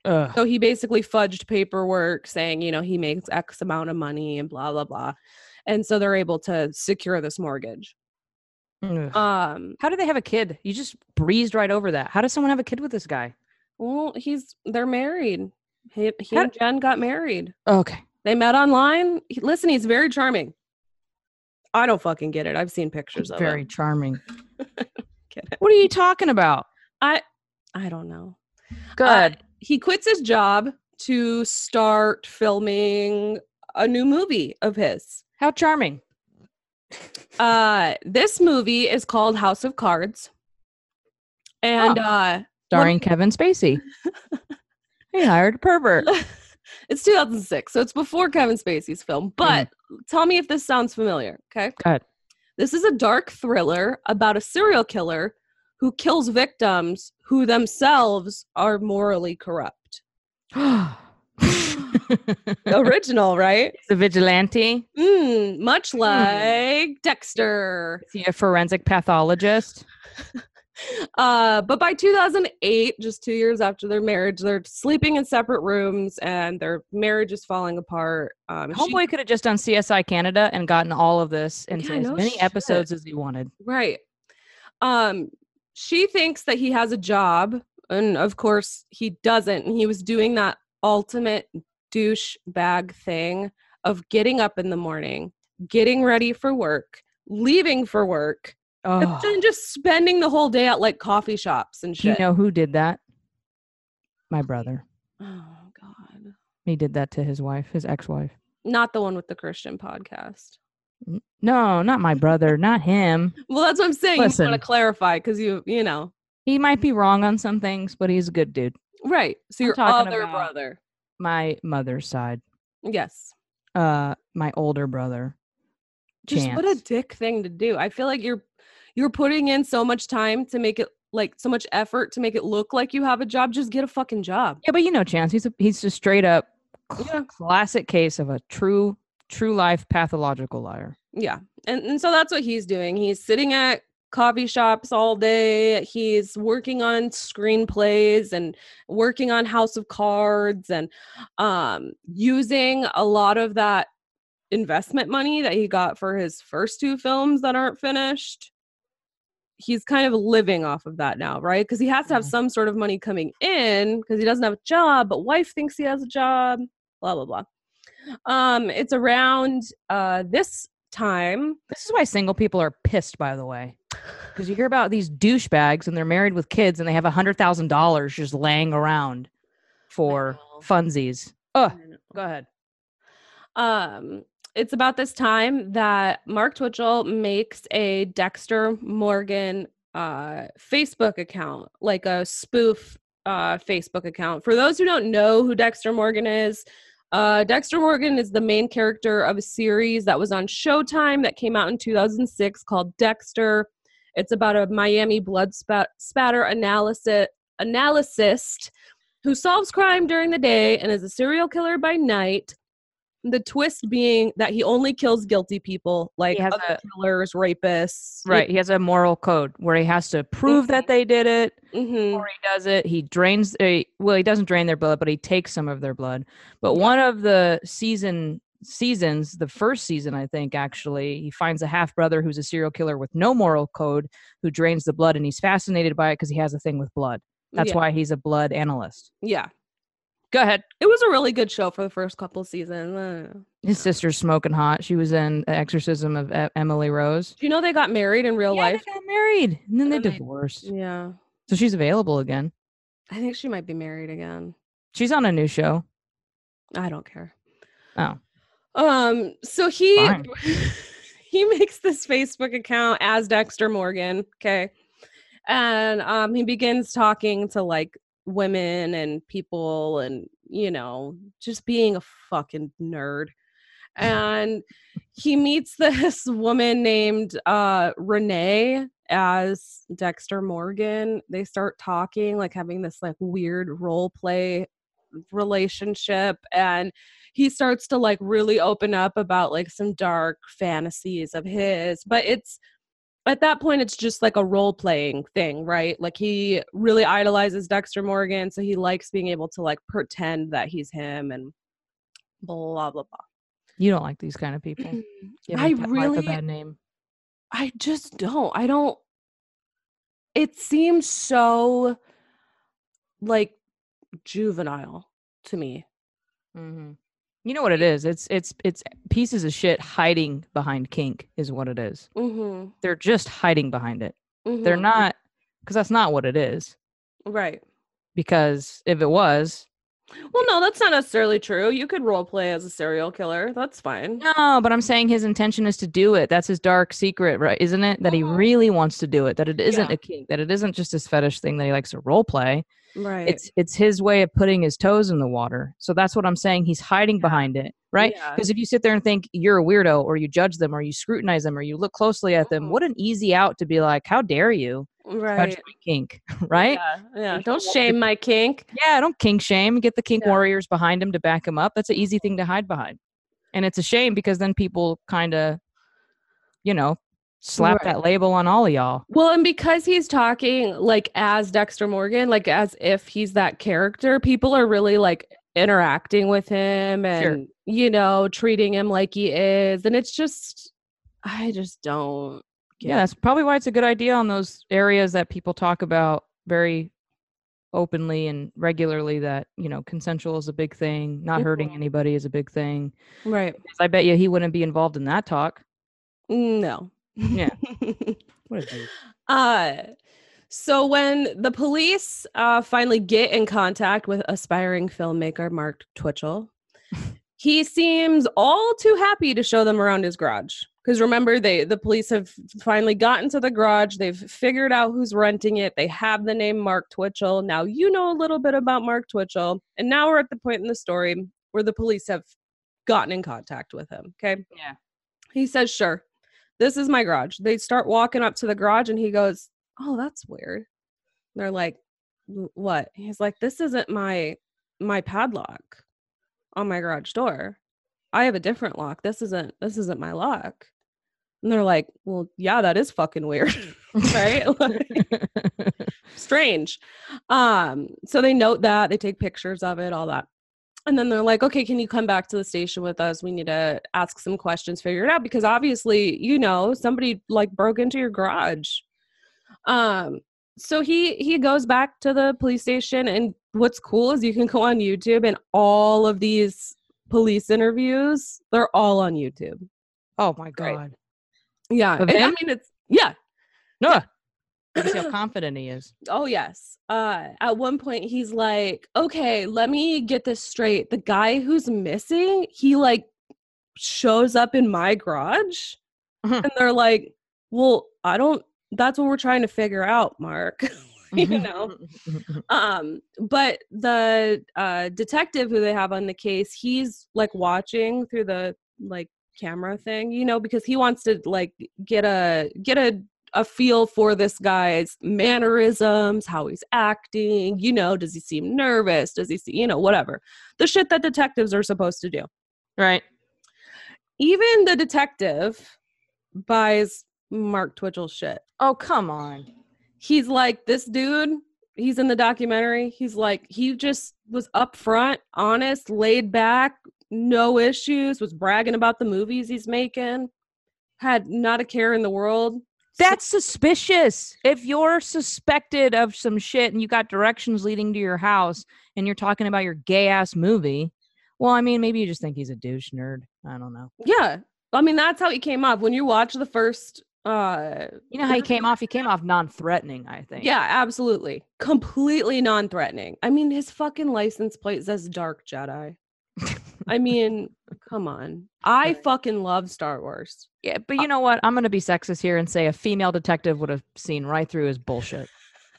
Ugh. So he basically fudged paperwork saying, you know, he makes X amount of money and blah blah blah. And so they're able to secure this mortgage. Ugh. Um, How do they have a kid? You just breezed right over that. How does someone have a kid with this guy? well, he's they're married. He, he How- and Jen got married. Okay. They met online. He- listen, he's very charming. I don't fucking get it. I've seen pictures of Very him. charming. Get it. What are you talking about? I I don't know. Good. Uh, he quits his job to start filming a new movie of his. How charming. Uh, this movie is called House of Cards, and Oh. uh, Starring Kevin Spacey. he hired a pervert. it's 2006, so it's before Kevin Spacey's film. But tell me if this sounds familiar. Okay, Go ahead. this is a dark thriller about a serial killer who kills victims who themselves are morally corrupt. Original, right? the vigilante. Mm, much like Dexter. Is he a forensic pathologist? Uh, but by 2008, just two years after their marriage, they're sleeping in separate rooms and their marriage is falling apart. Um, she- Homeboy could have just done CSI Canada and gotten all of this into Yeah, as many shit. episodes as he wanted. right. Um, she thinks that he has a job, and of course he doesn't. And he was doing that ultimate douche bag thing of getting up in the morning, getting ready for work, leaving for work, and Oh, then just spending the whole day at like coffee shops and do you know who did that? My brother. oh God. He did that to his wife, his ex-wife. Not the one with the Christian podcast. No, not my brother, not him. Well, that's what I'm saying. You want Listen. to clarify because you, you know, He might be wrong on some things, but he's a good dude. right. So I'm your other about- brother. My mother's side. Yes. Uh my older brother. Just what a dick thing to do. I feel like you're you're putting in so much time to make it like so much effort to make it look like you have a job. Just get a fucking job. Yeah, but you know Chance, he's a, he's just straight up Yeah. classic case of a true true life pathological liar. Yeah. And and so that's what he's doing. He's sitting at coffee shops all day. He's working on screenplays and working on House of Cards and um using a lot of that investment money that he got for his first two films that aren't finished. He's kind of living off of that now, right? Because he has to have Mhm. some sort of money coming in because he doesn't have a job, but wife thinks he has a job, blah blah blah. Um, it's around uh this time This is why single people are pissed, by the way. Because you hear about these douchebags and they're married with kids and they have a hundred thousand dollars just laying around for funsies. Oh, go ahead. Um, it's about this time that Mark Twitchell makes a Dexter Morgan uh, Facebook account, like a spoof uh, Facebook account. For those who don't know who Dexter Morgan is, uh, Dexter Morgan is the main character of a series that was on Showtime that came out in 2006 called Dexter. It's about a Miami blood spat- spatter analysis analyst who solves crime during the day and is a serial killer by night. The twist being that he only kills guilty people, like other killers, rapists. Right. He has a moral code where he has to prove that they did it hmm before he does it. He drains a well, he doesn't drain their blood, but he takes some of their blood. But one of the season seasons, the first season, I think actually, he finds a half brother who's a serial killer with no moral code who drains the blood, and he's fascinated by it because he has a thing with blood. That's yeah. why he's a blood analyst. Yeah. Go ahead. It was a really good show for the first couple of seasons. Uh, His sister's smoking hot. She was in The Exorcism of E- Emily Rose. Do you know they got married in real yeah, life? they got married, and then they And then they- divorced. Yeah. So she's available again. I think she might be married again. She's on a new show. I don't care. Oh, Um, so he he makes this Facebook account as Dexter Morgan, okay? And um he begins talking to like women and people and you know, just being a fucking nerd. and he meets this woman named uh Renee as Dexter Morgan. They start talking, like having this like weird role play relationship and he starts to like really open up about like some dark fantasies of his but it's at that point it's just like a role playing thing right? Like he really idolizes dexter morgan so he likes being able to like pretend that he's him and blah blah blah. You don't like these kind of people. I really- a bad name. i just don't. I don't it seems so like juvenile to me. Hmm You know what it is? It's it's it's pieces of shit hiding behind kink is what it is. mm-hmm. They're just hiding behind it. They're Mhm. not because that's not what it is. right Because if it was, well no that's not necessarily true you could role play as a serial killer that's fine no. But I'm saying his intention is to do it. That's his dark secret, right? Isn't it? That he Mhm. really wants to do it. That it isn't Yeah. a kink. That it isn't just his fetish thing that he likes to role play. Right It's it's his way of putting his toes in the water. So that's what I'm saying. He's hiding behind it, right? Yeah. Because if you sit there and think you're a weirdo, or you judge them, or you scrutinize them, or you look closely at them, Mhm. what an easy out to be like, "How dare you right my kink?" right? yeah, yeah. Don't don't shame my kink Yeah, don't kink shame. Get the kink Yeah. warriors behind him to back him up. That's an easy thing to hide behind. And it's a shame because then people kind of, you know, slap Right. that label on all of y'all. Well, and because he's talking like as Dexter Morgan, like as if he's that character, people are really like interacting with him and Sure. you know treating him like he is, and it's just, I just don't. Get Yeah, that's probably why it's a good idea on those areas that people talk about very openly and regularly that, you know, consensual is a big thing, not hurting Mhm. anybody is a big thing. right. I bet you he wouldn't be involved in that talk. No. Yeah. What a dude. Uh so when the police uh finally get in contact with aspiring filmmaker Mark Twitchell, he seems all too happy to show them around his garage. Because remember, they the police have finally gotten to the garage. They've figured out who's renting it. They have the name Mark Twitchell. Now you know a little bit about Mark Twitchell. And now we're at the point in the story where the police have gotten in contact with him. Okay. Yeah. He says, sure, this is my garage. They start walking up to the garage and he goes, oh, that's weird. They're like, what? He's like, this isn't my my padlock on my garage door. I have a different lock. This isn't this isn't my lock. And they're like, well, yeah, that is fucking weird. right? Like, strange. Um, so they note that, they take pictures of it, all that. And then they're like, okay, can you come back to the station with us? We need to ask some questions, figure it out because obviously, you know, somebody like broke into your garage. Um, so he he goes back to the police station and what's cool is you can go on YouTube and all of these police interviews, they're all on YouTube. oh my Right. god. Yeah. And I mean it's yeah, No. You see how confident he is. Oh yes. Uh at one point he's like, "Okay, let me get this straight. The guy who's missing, he like shows up in my garage." Mhm. And they're like, "Well, I don't that's what we're trying to figure out, Mark." you know. Um but the uh detective who they have on the case, he's like watching through the like camera thing, you know, because he wants to like get a get a a feel for this guy's mannerisms, how he's acting, you know, does he seem nervous? Does he see, you know, whatever. The shit that detectives are supposed to do. right. Even the detective buys Mark Twitchell's shit. Oh, come on. He's like, this dude, he's in the documentary. He's like, he just was upfront, honest, laid back, no issues, was bragging about the movies he's making, had not a care in the world. That's suspicious. If you're suspected of some shit and you got directions leading to your house and you're talking about your gay ass movie, well, I mean, maybe you just think he's a douche nerd. I don't know. Yeah. I mean, that's how he came off. When you watch the first uh You know how he came off? He came off non threatening, I think. Yeah, absolutely. Completely non-threatening. I mean, his fucking license plate says Dark Jedi. I mean, come on. I fucking love Star Wars. Yeah, but you know what? I'm going to be sexist here and say a female detective would have seen right through his bullshit.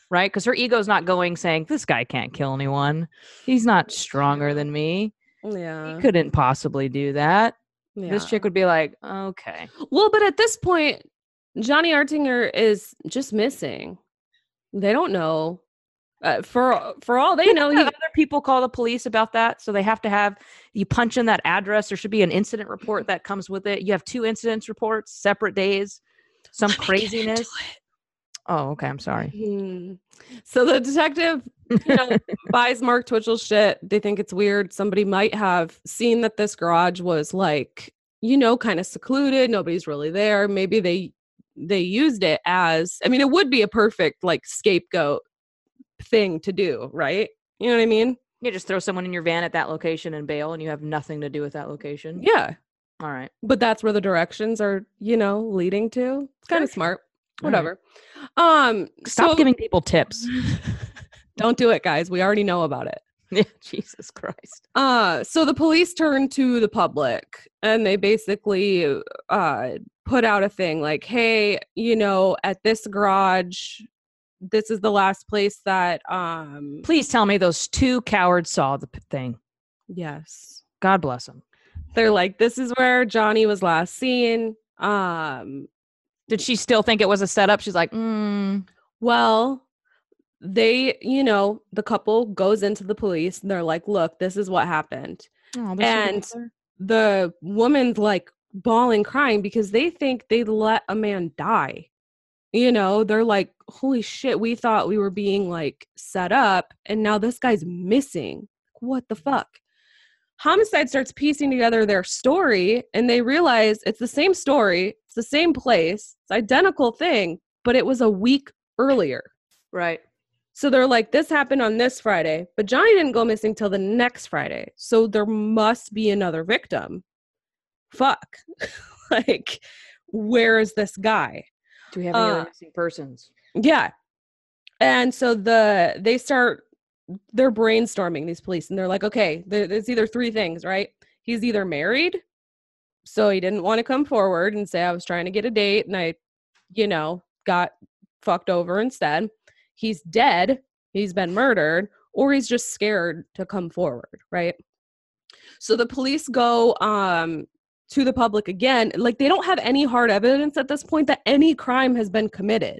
Right? Because her ego's not going saying, this guy can't kill anyone. He's not stronger than me. Yeah. He couldn't possibly do that. This chick would be like, okay. Well, but at this point, Johnny Altinger is just missing. They don't know. Uh, for for all they know, other people call the police about that, so they have to have you punch in that address. There should be an incident report that comes with it. You have two incidents reports, separate days, some Let me get into craziness. Oh, okay. I'm sorry. Hmm. So the detective, you know, buys Mark Twitchell's shit. They think it's weird. Somebody might have seen that this garage was like, you know, kind of secluded. Nobody's really there. Maybe they they used it as. I mean, it would be a perfect like scapegoat thing to do, right? You know what I mean? You just throw someone in your van at that location and bail, and you have nothing to do with that location. Yeah. All right. but that's where the directions are you know leading to it's kind of smart All right. whatever um Stop so- giving people tips. don't do it guys we already know about it yeah, Jesus Christ. uh so the police turn to the public and they basically uh put out a thing like hey you know at this garage this is the last place that um Please tell me those two cowards saw the thing. yes God bless them. they're like this is where johnny was last seen um Did she still think it was a setup? She's like, mm, Well, they, you know, the couple goes into the police and they're like, look, this is what happened. oh, And- The woman's like bawling, crying because they think they let a man die. You know, they're like, holy shit, we thought we were being like set up and now this guy's missing. What the fuck? Homicide starts piecing together their story and they realize it's the same story, it's the same place, it's identical thing, but it was a week earlier. right. So they're like, this happened on this Friday, but Johnny didn't go missing till the next Friday. So there must be another victim. Fuck. like, where is this guy? Do we have any Uh, other missing persons? Yeah. And so the they start they're brainstorming these police and they're like, okay, there, there's either three things, right? He's either married, so he didn't want to come forward and say I was trying to get a date and I, you know, got fucked over instead. He's dead, he's been murdered, or he's just scared to come forward, right? So the police go um to the public again, like they don't have any hard evidence at this point that any crime has been committed.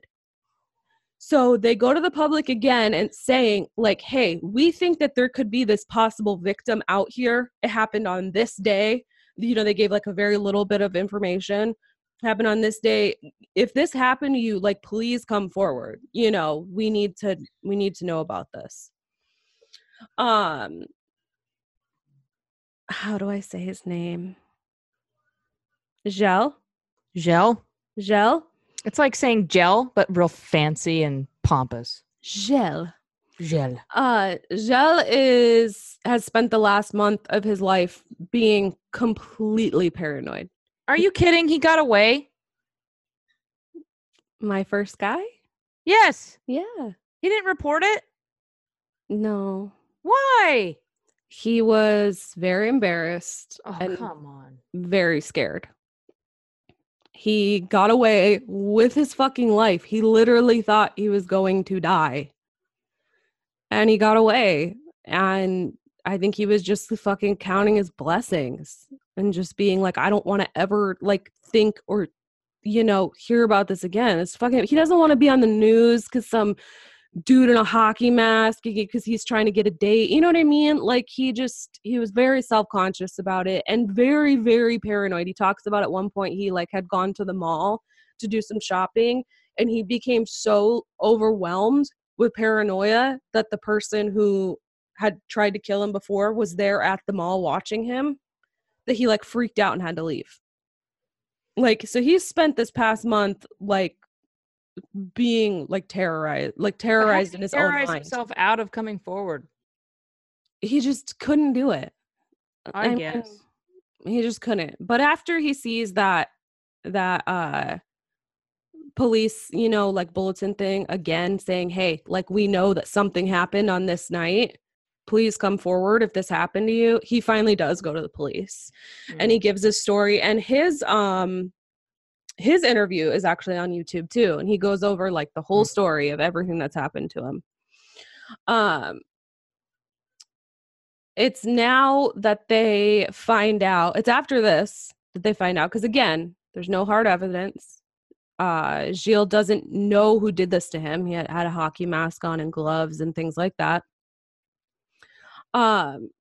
So they go to the public again and saying, like, hey, we think that there could be this possible victim out here. It happened on this day. You know, they gave like a very little bit of information. Happened on this day. If this happened to you, like, please come forward. You know, we need to we need to know about this. Um how do I say his name? Gel? Gel. Gel? It's like saying gel, but real fancy and pompous. Gel. Gel. Uh, Gel is has spent the last month of his life being completely paranoid. Are you kidding? He got away? My first guy? Yes. Yeah. He didn't report it? No. Why? He was very embarrassed Oh, come on. very scared. He got away with his fucking life. He literally thought he was going to die. And he got away. And I think he was just fucking counting his blessings and just being like, I don't want to ever like think or, you know, hear about this again. It's fucking, he doesn't want to be on the news because some dude in a hockey mask because he's trying to get a date. You know what I mean? Like he just he was very self-conscious about it and very very paranoid. He talks about at one point he like had gone to the mall to do some shopping and he became so overwhelmed with paranoia that the person who had tried to kill him before was there at the mall watching him that he like freaked out and had to leave. Like so he spent this past month like being like terrorized like terrorized in his own mind. himself out of coming forward. He just couldn't do it. I, mean, guess. he just couldn't. But after he sees that that uh police, you know, like bulletin thing again saying, "Hey, like we know that something happened on this night. Please come forward if this happened to you." He finally does go to the police. and he gives his story and his um his interview is actually on YouTube too and he goes over like the whole story of everything that's happened to him um it's now that they find out it's after this that they find out because again, there's no hard evidence. Uh, Gilles doesn't know who did this to him. He had, had a hockey mask on and gloves and things like that. Um,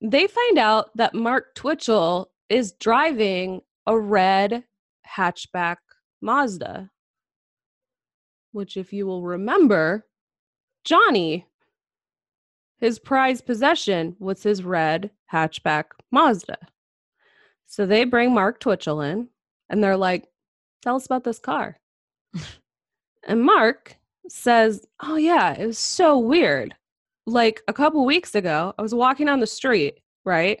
they find out that Mark Twitchell is driving a red hatchback Mazda, which, if you will remember, Johnny, his prized possession was his red hatchback Mazda. So they bring Mark Twitchell in and they're like, Tell us about this car. and Mark says, Oh, yeah, it was so weird. Like a couple weeks ago, I was walking on the street, right?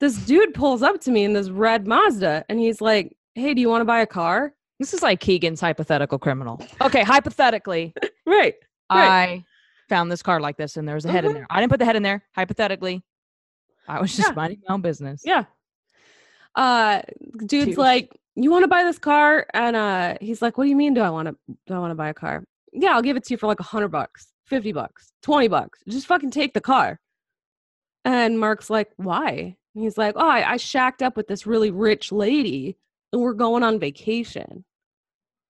This dude pulls up to me in this red Mazda and he's like, Hey, do you want to buy a car? This is like Keegan's hypothetical criminal. Okay, hypothetically, Right. right, I found this car like this and there was a head in Mhm. there. I didn't put the head in there. Hypothetically, I was just Yeah. minding my own business. Yeah. Uh dude's Dude. like, "You want to buy this car?" And uh he's like, "What do you mean do I want to do I want to buy a car?" "Yeah, I'll give it to you for like a 100 bucks, 50 bucks, 20 bucks. Just fucking take the car." And Mark's like, "Why?" And he's like, "Oh, I, I shacked up with this really rich lady and we're going on vacation.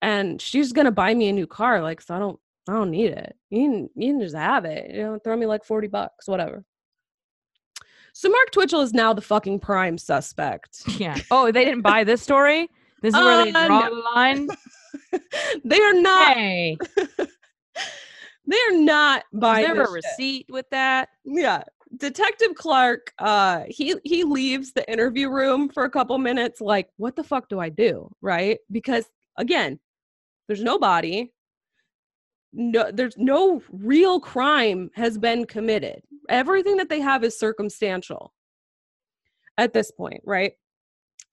And she's to buy me a new car like so I don't I don't need it. You can, you can just have it. You know, throw me like 40 bucks, whatever." So Mark Twitchell is now the fucking prime suspect. Yeah. Oh, they didn't buy this story? This is where they Uh, draw no. the line? they are not Hey, they are not buying is there a shit. receipt with that? Yeah. Detective Clark uh he he leaves the interview room for a couple minutes like what the fuck do I do, right? Because again, there's no body. No there's no real crime has been committed. Everything that they have is circumstantial at this point, right?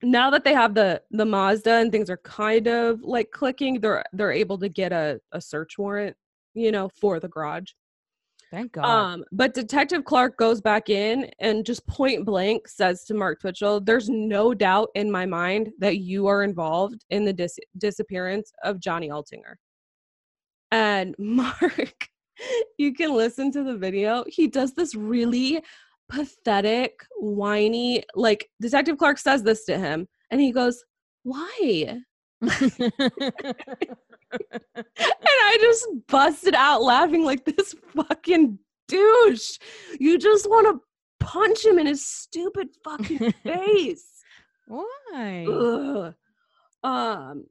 Now that they have the the Mazda and things are kind of like clicking, they're they're able to get a, a search warrant, you know, for the garage. Thank God. Um, but Detective Clark goes back in and just point blank says to Mark Twitchell, "There's no doubt in my mind that you are involved in the dis- disappearance of Johnny Altinger." And Mark, you can listen to the video. He does this really pathetic, whiny, like Detective Clark says this to him, and he goes, "Why?" and I just busted out laughing like this fucking douche. You just want to punch him in his stupid fucking face. Why? Ugh. Um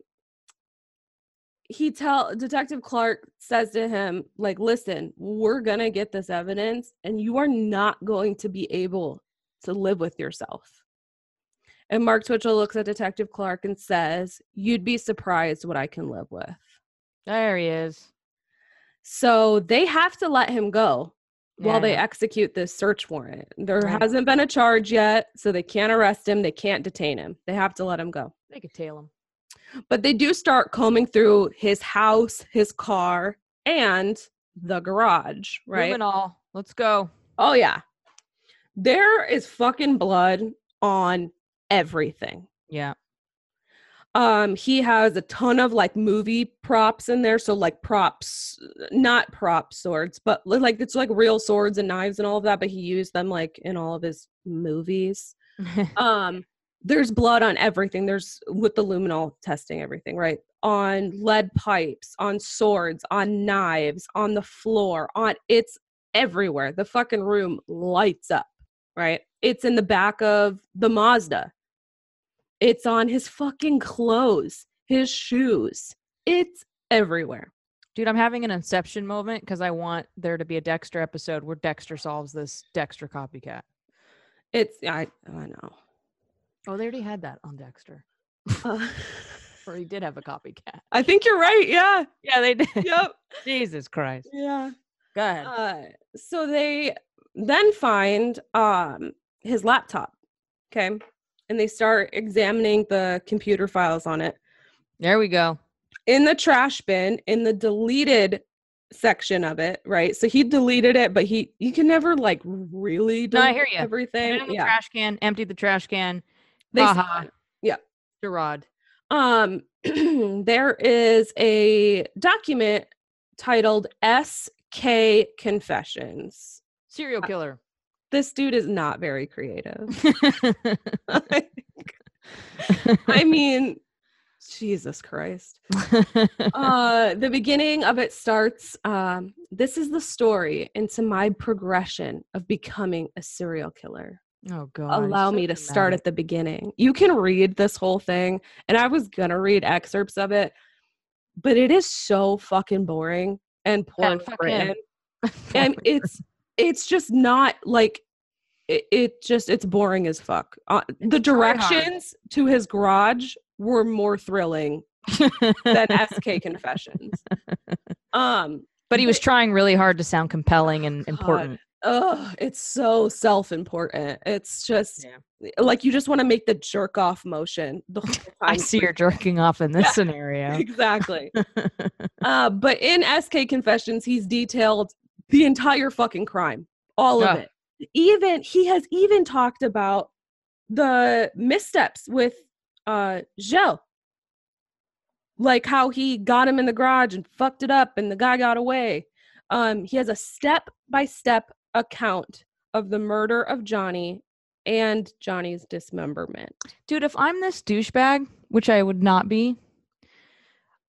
he tell detective Clark says to him like listen, we're going to get this evidence and you are not going to be able to live with yourself. And Mark Twitchell looks at Detective Clark and says, "You'd be surprised what I can live with." There he is. So they have to let him go while they execute this search warrant. There Right. hasn't been a charge yet, so they can't arrest him. They can't detain him. They have to let him go. They could tail him. But they do start combing through his house, his car, and the garage, right? Moving all. Let's go. Oh, yeah. There is fucking blood on everything. Yeah. Um he has a ton of like movie props in there so like props not prop swords but like it's like real swords and knives and all of that but he used them like in all of his movies. Um there's blood on everything. There's with the luminol testing everything right? On lead pipes on swords on knives on the floor on it's everywhere. The fucking room lights up right? It's in the back of the mazda it's on his fucking clothes his shoes it's everywhere Dude, I'm having an inception moment because I want there to be a Dexter episode where Dexter solves this Dexter copycat. it's i i know Oh, they already had that on Dexter. Uh, Or he did have a copycat. i think you're right yeah Yeah, they did. yep Jesus Christ. yeah Go ahead. Uh, so they then find um his laptop. Okay. And they start examining the computer files on it. there we go. In the trash bin, in the deleted section of it, right? So he deleted it, but he you can never like really No, I delete hear. Put everything. it in the yeah. trash can, empty the trash can. They Yeah. Gerard. Um there is a document titled SK Confessions. Serial killer. This dude is not very creative. I mean, Jesus Christ. uh, the beginning of it starts. Um, this is the story into my progression of becoming a serial killer. oh god. Allow me to start at the beginning. You can read this whole thing, and I was gonna read excerpts of it, but it is so fucking boring and him. written. and it's it's just not like it, it just it's boring as fuck. Uh, the directions to his garage were more thrilling than SK Confessions. Um, but he was trying really hard to sound compelling and important. oh, it's so self-important. It's just Yeah. like you just want to make the jerk off motion the whole time. I see you're jerking off in this Yeah. scenario. exactly. uh, but in SK Confessions, he's detailed the entire fucking crime, all of it. Even he has even talked about the missteps with uh Gilles. Like how he got him in the garage and fucked it up and the guy got away. Um he has a step by step account of the murder of Johnny and Johnny's dismemberment. Dude, if I'm this douchebag, which I would not be,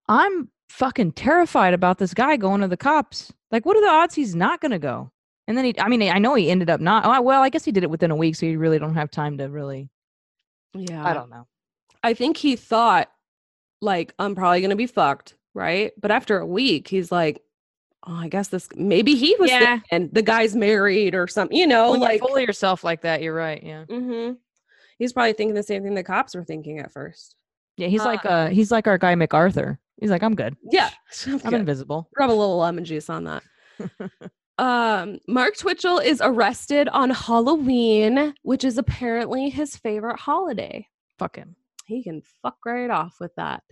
I'm fucking terrified about this guy going to the cops. Like, what are the odds he's not going to go? And then he, I mean, I know he ended up not. oh, Well, I guess he did it within a week, so you really don't have time to really. Yeah. I don't know. I think he thought, like, I'm probably gonna be fucked, right? But after a week, he's like, oh, I guess this maybe he was Yeah. and the guy's married or something, you know, When you like fool yourself like that, you're right. Yeah. Mm-hmm. he's probably thinking the same thing the cops were thinking at first. Yeah. He's like, Uh, uh, he's like our guy McArthur. He's like, I'm good. Yeah. I'm Okay. invisible. Rub a little lemon juice on that. Um, Mark Twitchell is arrested on Halloween, which is apparently his favorite holiday. Fuck him. he can fuck right off with that.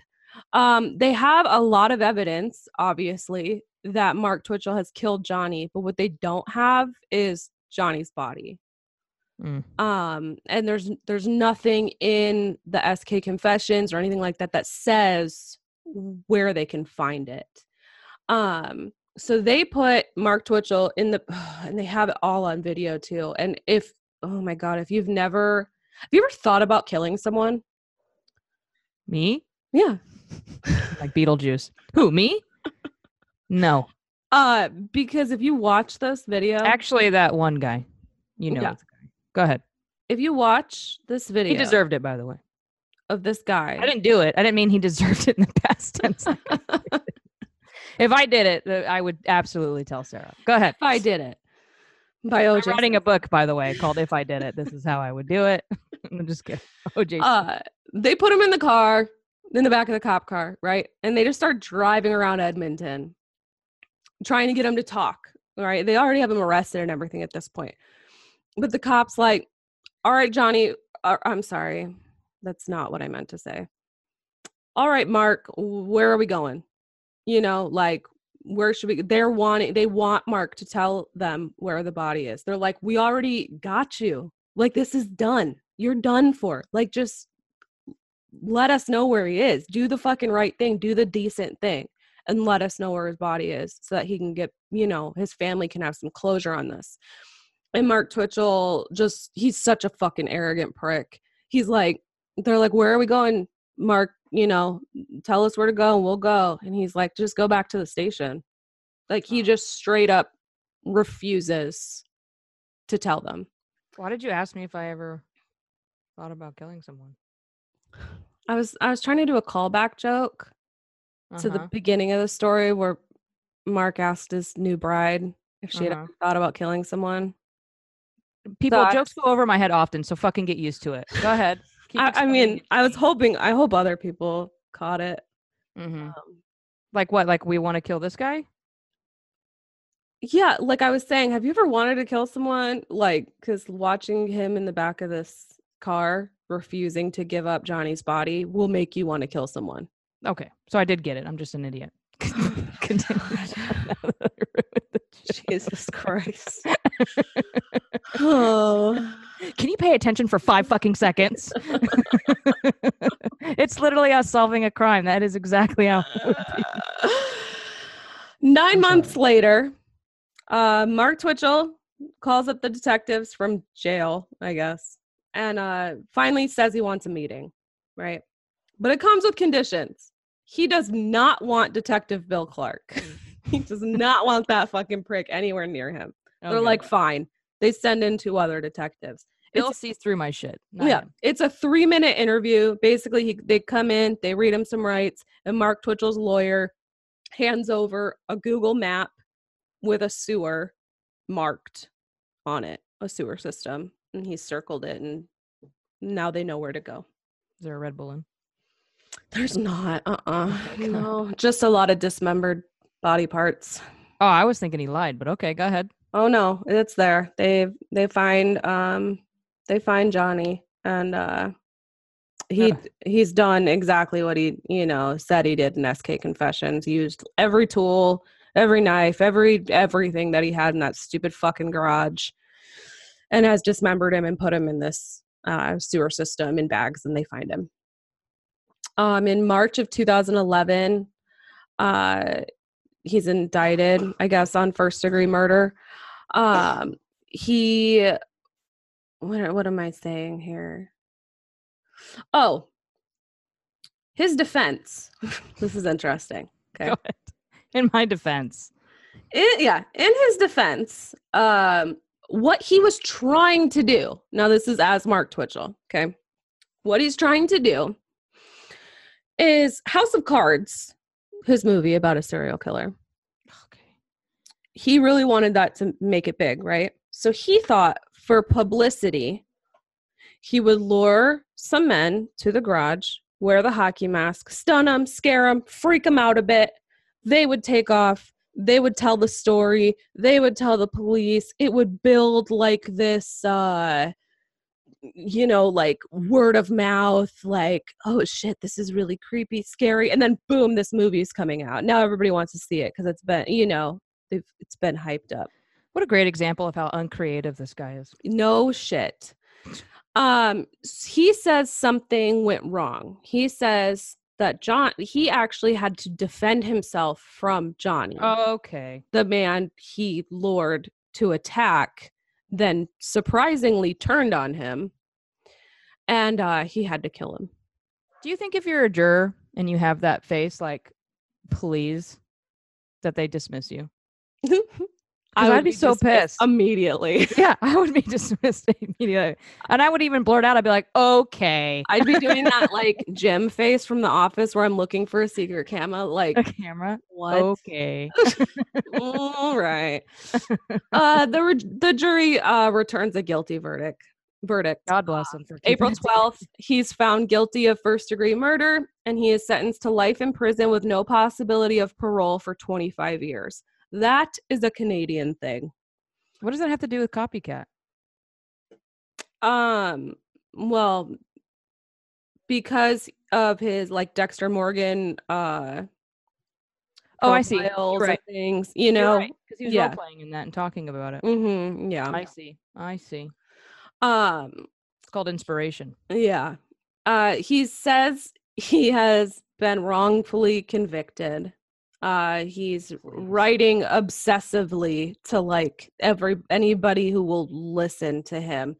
Um, they have a lot of evidence, obviously, that Mark Twitchell has killed Johnny, but what they don't have is Johnny's body. Mm. Um, and there's there's nothing in the SK confessions or anything like that that says where they can find it. Um, so they put Mark Twitchell in the and they have it all on video too. And if oh my god, if you've never have you ever thought about killing someone? Me? Yeah. Like Beetlejuice. Who? Me? No. Uh, because if you watch this video, Actually, that one guy. You know. Yeah. it's a guy. Go ahead. if you watch this video He deserved it, by the way. Of this guy, I didn't do it. I didn't mean he deserved it in the past tense. if I did it, I would absolutely tell Sarah. Go ahead. if I did it by I'm OJ. writing a book, by the way, called "If I Did It." This is how I would do it. I'm just kidding. OJ. uh, they put him in the car, in the back of the cop car, right? And they just start driving around Edmonton, trying to get him to talk. Right? They already have him arrested and everything at this point. But the cops like, "All right, Johnny. Uh, I'm sorry, that's not what I meant to say. All right, Mark. Where are we going? You know, like." Where should we? They're wanting. They want Mark to tell them where the body is. They're like, we already got you. Like this is done. You're done for. Like just let us know where he is. Do the fucking right thing. Do the decent thing. And let us know where his body is so that he can get, you know, his family can have some closure on this. And Mark Twitchell just he's such a fucking arrogant prick. He's like, they're like, Where are we going, Mark? You know, tell us where to go and we'll go. And he's like, just go back to the station. Like he just straight up refuses to tell them. Why did you ask me if I ever thought about killing someone? I was I was trying to do a callback joke to the Uh-huh. beginning of the story where Mark asked his new bride if she had Uh-huh. ever thought about killing someone. People thought- jokes go over my head often, so fucking get used to it. Go ahead. I, I mean. I was hoping I hope other people caught it. Mhm. Um, like what? Like we want to kill this guy? yeah, like I was saying, have you ever wanted to kill someone? Like, because watching him in the back of this car refusing to give up Johnny's body will make you want to kill someone. Okay, so I did get it. I'm just an idiot. Continue. Now that I ruined the joke. Jesus Christ. oh. Can you pay attention for five fucking seconds? it's literally us solving a crime. That is exactly how. it would be. Nine months later, uh, Mark Twitchell calls up the detectives from jail, I guess, and uh, finally says he wants a meeting. right? But it comes with conditions. He does not want Detective Bill Clark. he does not want that fucking prick anywhere near him. They're like, fine. They send in two other detectives. Bill it's- sees through my shit. yeah, him. it's a three minute interview. Basically, he, they come in, they read him some rights, and Mark Twitchell's lawyer hands over a Google map with a sewer marked on it, a sewer system, and he circled it, and now they know where to go. Is there a Red Bull in? There's not, uh, uh Okay, God. no, just a lot of dismembered body parts. Oh, I was thinking he lied, but okay, go ahead. Oh no, it's there. They they find um they find Johnny and uh he he's done exactly what he you know said he did in SK Confessions. Used every tool, every knife, every everything that he had in that stupid fucking garage, and has dismembered him and put him in this uh, sewer system in bags, and they find him. Um, in March of 2011, uh, he's indicted, I guess, on first degree murder. Um, he, what, what am I saying here? Oh, his defense. this is interesting. Okay. In my defense. In, yeah, in his defense, um, what he was trying to do. Now, this is as Mark Twitchell. Okay, what he's trying to do is House of Cards, his movie about a serial killer. He really wanted that to make it big, right? So he thought for publicity, he would lure some men to the garage, wear the hockey mask, stun them, scare them, freak them out a bit. They would take off. They would tell the story. They would tell the police. It would build like this, uh, you know, like word of mouth, like, oh shit, this is really creepy, scary. And then boom, this movie is coming out. Now everybody wants to see it because it's been, you know, they've, it's been hyped up What a great example of how uncreative this guy is. no shit um he says something went wrong he says that john he actually had to defend himself from johnny Okay. the man he lured to attack then surprisingly turned on him and uh he had to kill him Do you think if you're a juror and you have that face, like, please, that they dismiss you? I I'd would be so pissed. immediately yeah, I would be dismissed immediately. And I would even blurt out, I'd be like, okay. i'd be doing that like jim face from the office where i'm looking for a secret camera like A camera. what Okay. All right. Uh, the re- the jury uh, returns a guilty verdict. Verdict. God bless him for April twelfth, he's found guilty of first degree murder, and he is sentenced to life in prison with no possibility of parole for twenty five years. That is a Canadian thing. What does that have to do with copycat? Um. Well, because of his like Dexter Morgan. Uh, Oh, I see. Right. Things you know. Because he was yeah. playing in that and talking about it. Mm-hmm, yeah. I see. I see. Um. It's called inspiration. Yeah. Uh he says he has been wrongfully convicted. Uh he's writing obsessively to like every anybody who will listen to him.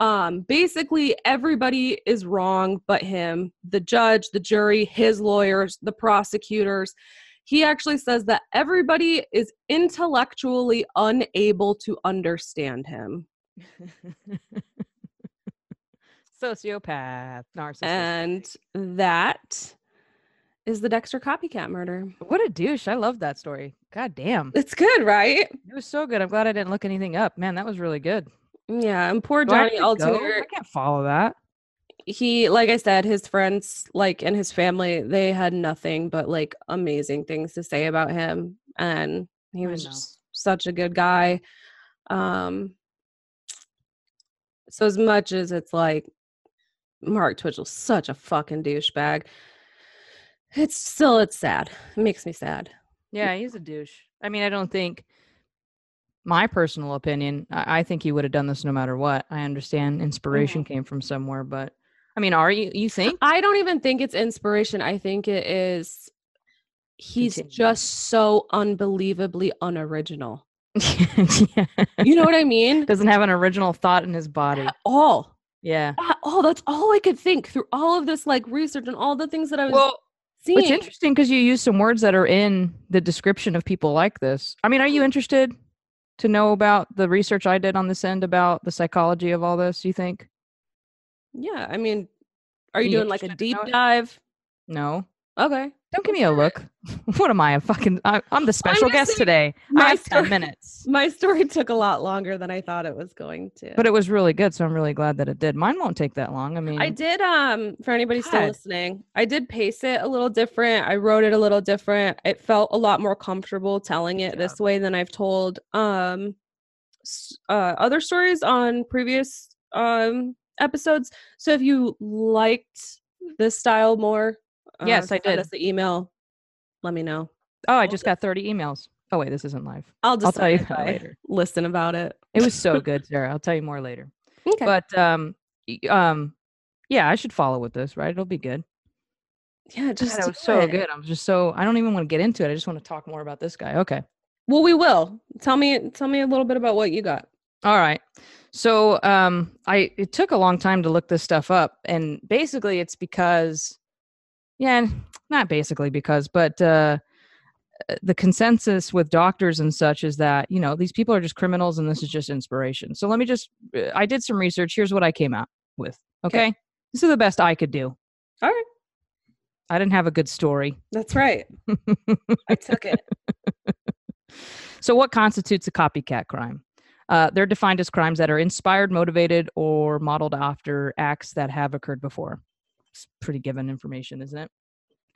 Um basically everybody is wrong but him, the judge, the jury, his lawyers, the prosecutors. He actually says that everybody is intellectually unable to understand him. Sociopath, narcissist. And that is the Dexter copycat murder. what a douche. I love that story. God damn. It's good, right? It was so good. I'm glad I didn't look anything up. Man, that was really good. Yeah, and poor Do Johnny to? Altier, I can't follow that. he like I said, his friends like and his family, they had nothing but like amazing things to say about him. And he was just such a good guy. Um so as much as it's like Mark Twitchell's such a fucking douchebag, it's still it's sad. It makes me sad. Yeah, he's a douche. I mean, I don't think my personal opinion, I, I think he would have done this no matter what. I understand inspiration came from somewhere, but I mean, are you you think? I don't even think it's inspiration. I think it is he's Continue. just so unbelievably unoriginal. yeah. You know what I mean? Doesn't have an original thought in his body. At all. Yeah. Ah, oh, that's all I could think through all of this like research and all the things that I was Well, seeing. it's interesting because you use some words that are in the description of people like this. I mean, are you interested to know about the research I did on this end about the psychology of all this? You think? Yeah, I mean, are you you doing like a deep dive? No. Okay. Don't give me a look. what am I? A fucking? I, I'm the special guest saying, today. I my have ten story- minutes, My story took a lot longer than I thought it was going to. but it was really good, so I'm really glad that it did. Mine won't take that long. I mean, I did um for anybody still listening, I did pace it a little different. I wrote it a little different. It felt a lot more comfortable telling it Yeah. this way than I've told um uh other stories on previous um episodes. So if you liked this style more, Yes, I send did. us the email. Let me know. oh, I just got 30 emails. Oh wait, this isn't live. I'll just tell you later. Listen about it. It was so good, Sarah. I'll tell you more later. Okay. But um, um, yeah, I should follow with this, right? It'll be good. yeah, God, just that was so it. good. I'm just so I don't even want to get into it. I just want to talk more about this guy. Okay. Well, we will. Tell me tell me a little bit about what you got. All right. So um I it took a long time to look this stuff up and basically it's because yeah, not basically because but uh uh, the consensus with doctors and such is that you know these people are just criminals and this is just inspiration. So let me just uh, I did some research. Here's what I came out with. Okay? This is the best I could do. All right. I didn't have a good story. That's right. I took it. So, what constitutes a copycat crime? Uh, they're defined as crimes that are inspired, motivated, or modeled after acts that have occurred before. It's pretty given information, isn't it?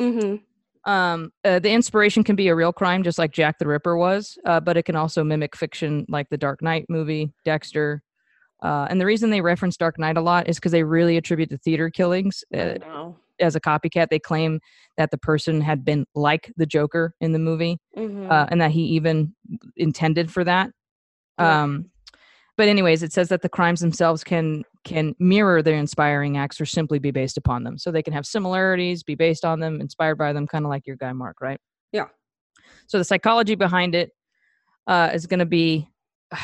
Mm-hmm. Um, uh, the inspiration can be a real crime, just like Jack the Ripper was, uh, but it can also mimic fiction, like the Dark Knight movie, Dexter. Uh, and the reason they reference Dark Knight a lot is because they really attribute the theater killings uh, as a copycat. They claim that the person had been like the Joker in the movie Mhm. uh, and that he even intended for that. Yeah. Um, but anyways, it says that the crimes themselves can can mirror their inspiring acts or simply be based upon them. So they can have similarities, be based on them, inspired by them, kind of like your guy Mark, right? Yeah. So the psychology behind it uh, is going to be,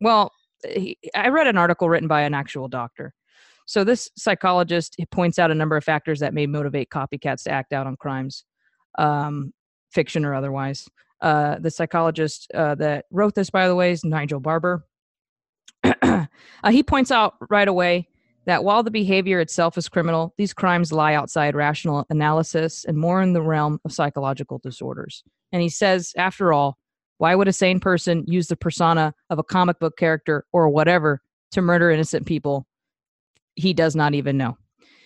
well, he, I read an article written by an actual doctor. So this psychologist points out a number of factors that may motivate copycats to act out on crimes, um, fiction or otherwise. Uh, the psychologist uh, that wrote this, by the way, is Nigel Barber. uh, he points out right away that while the behavior itself is criminal, these crimes lie outside rational analysis and more in the realm of psychological disorders. And he says, after all, why would a sane person use the persona of a comic book character or whatever to murder innocent people he does not even know?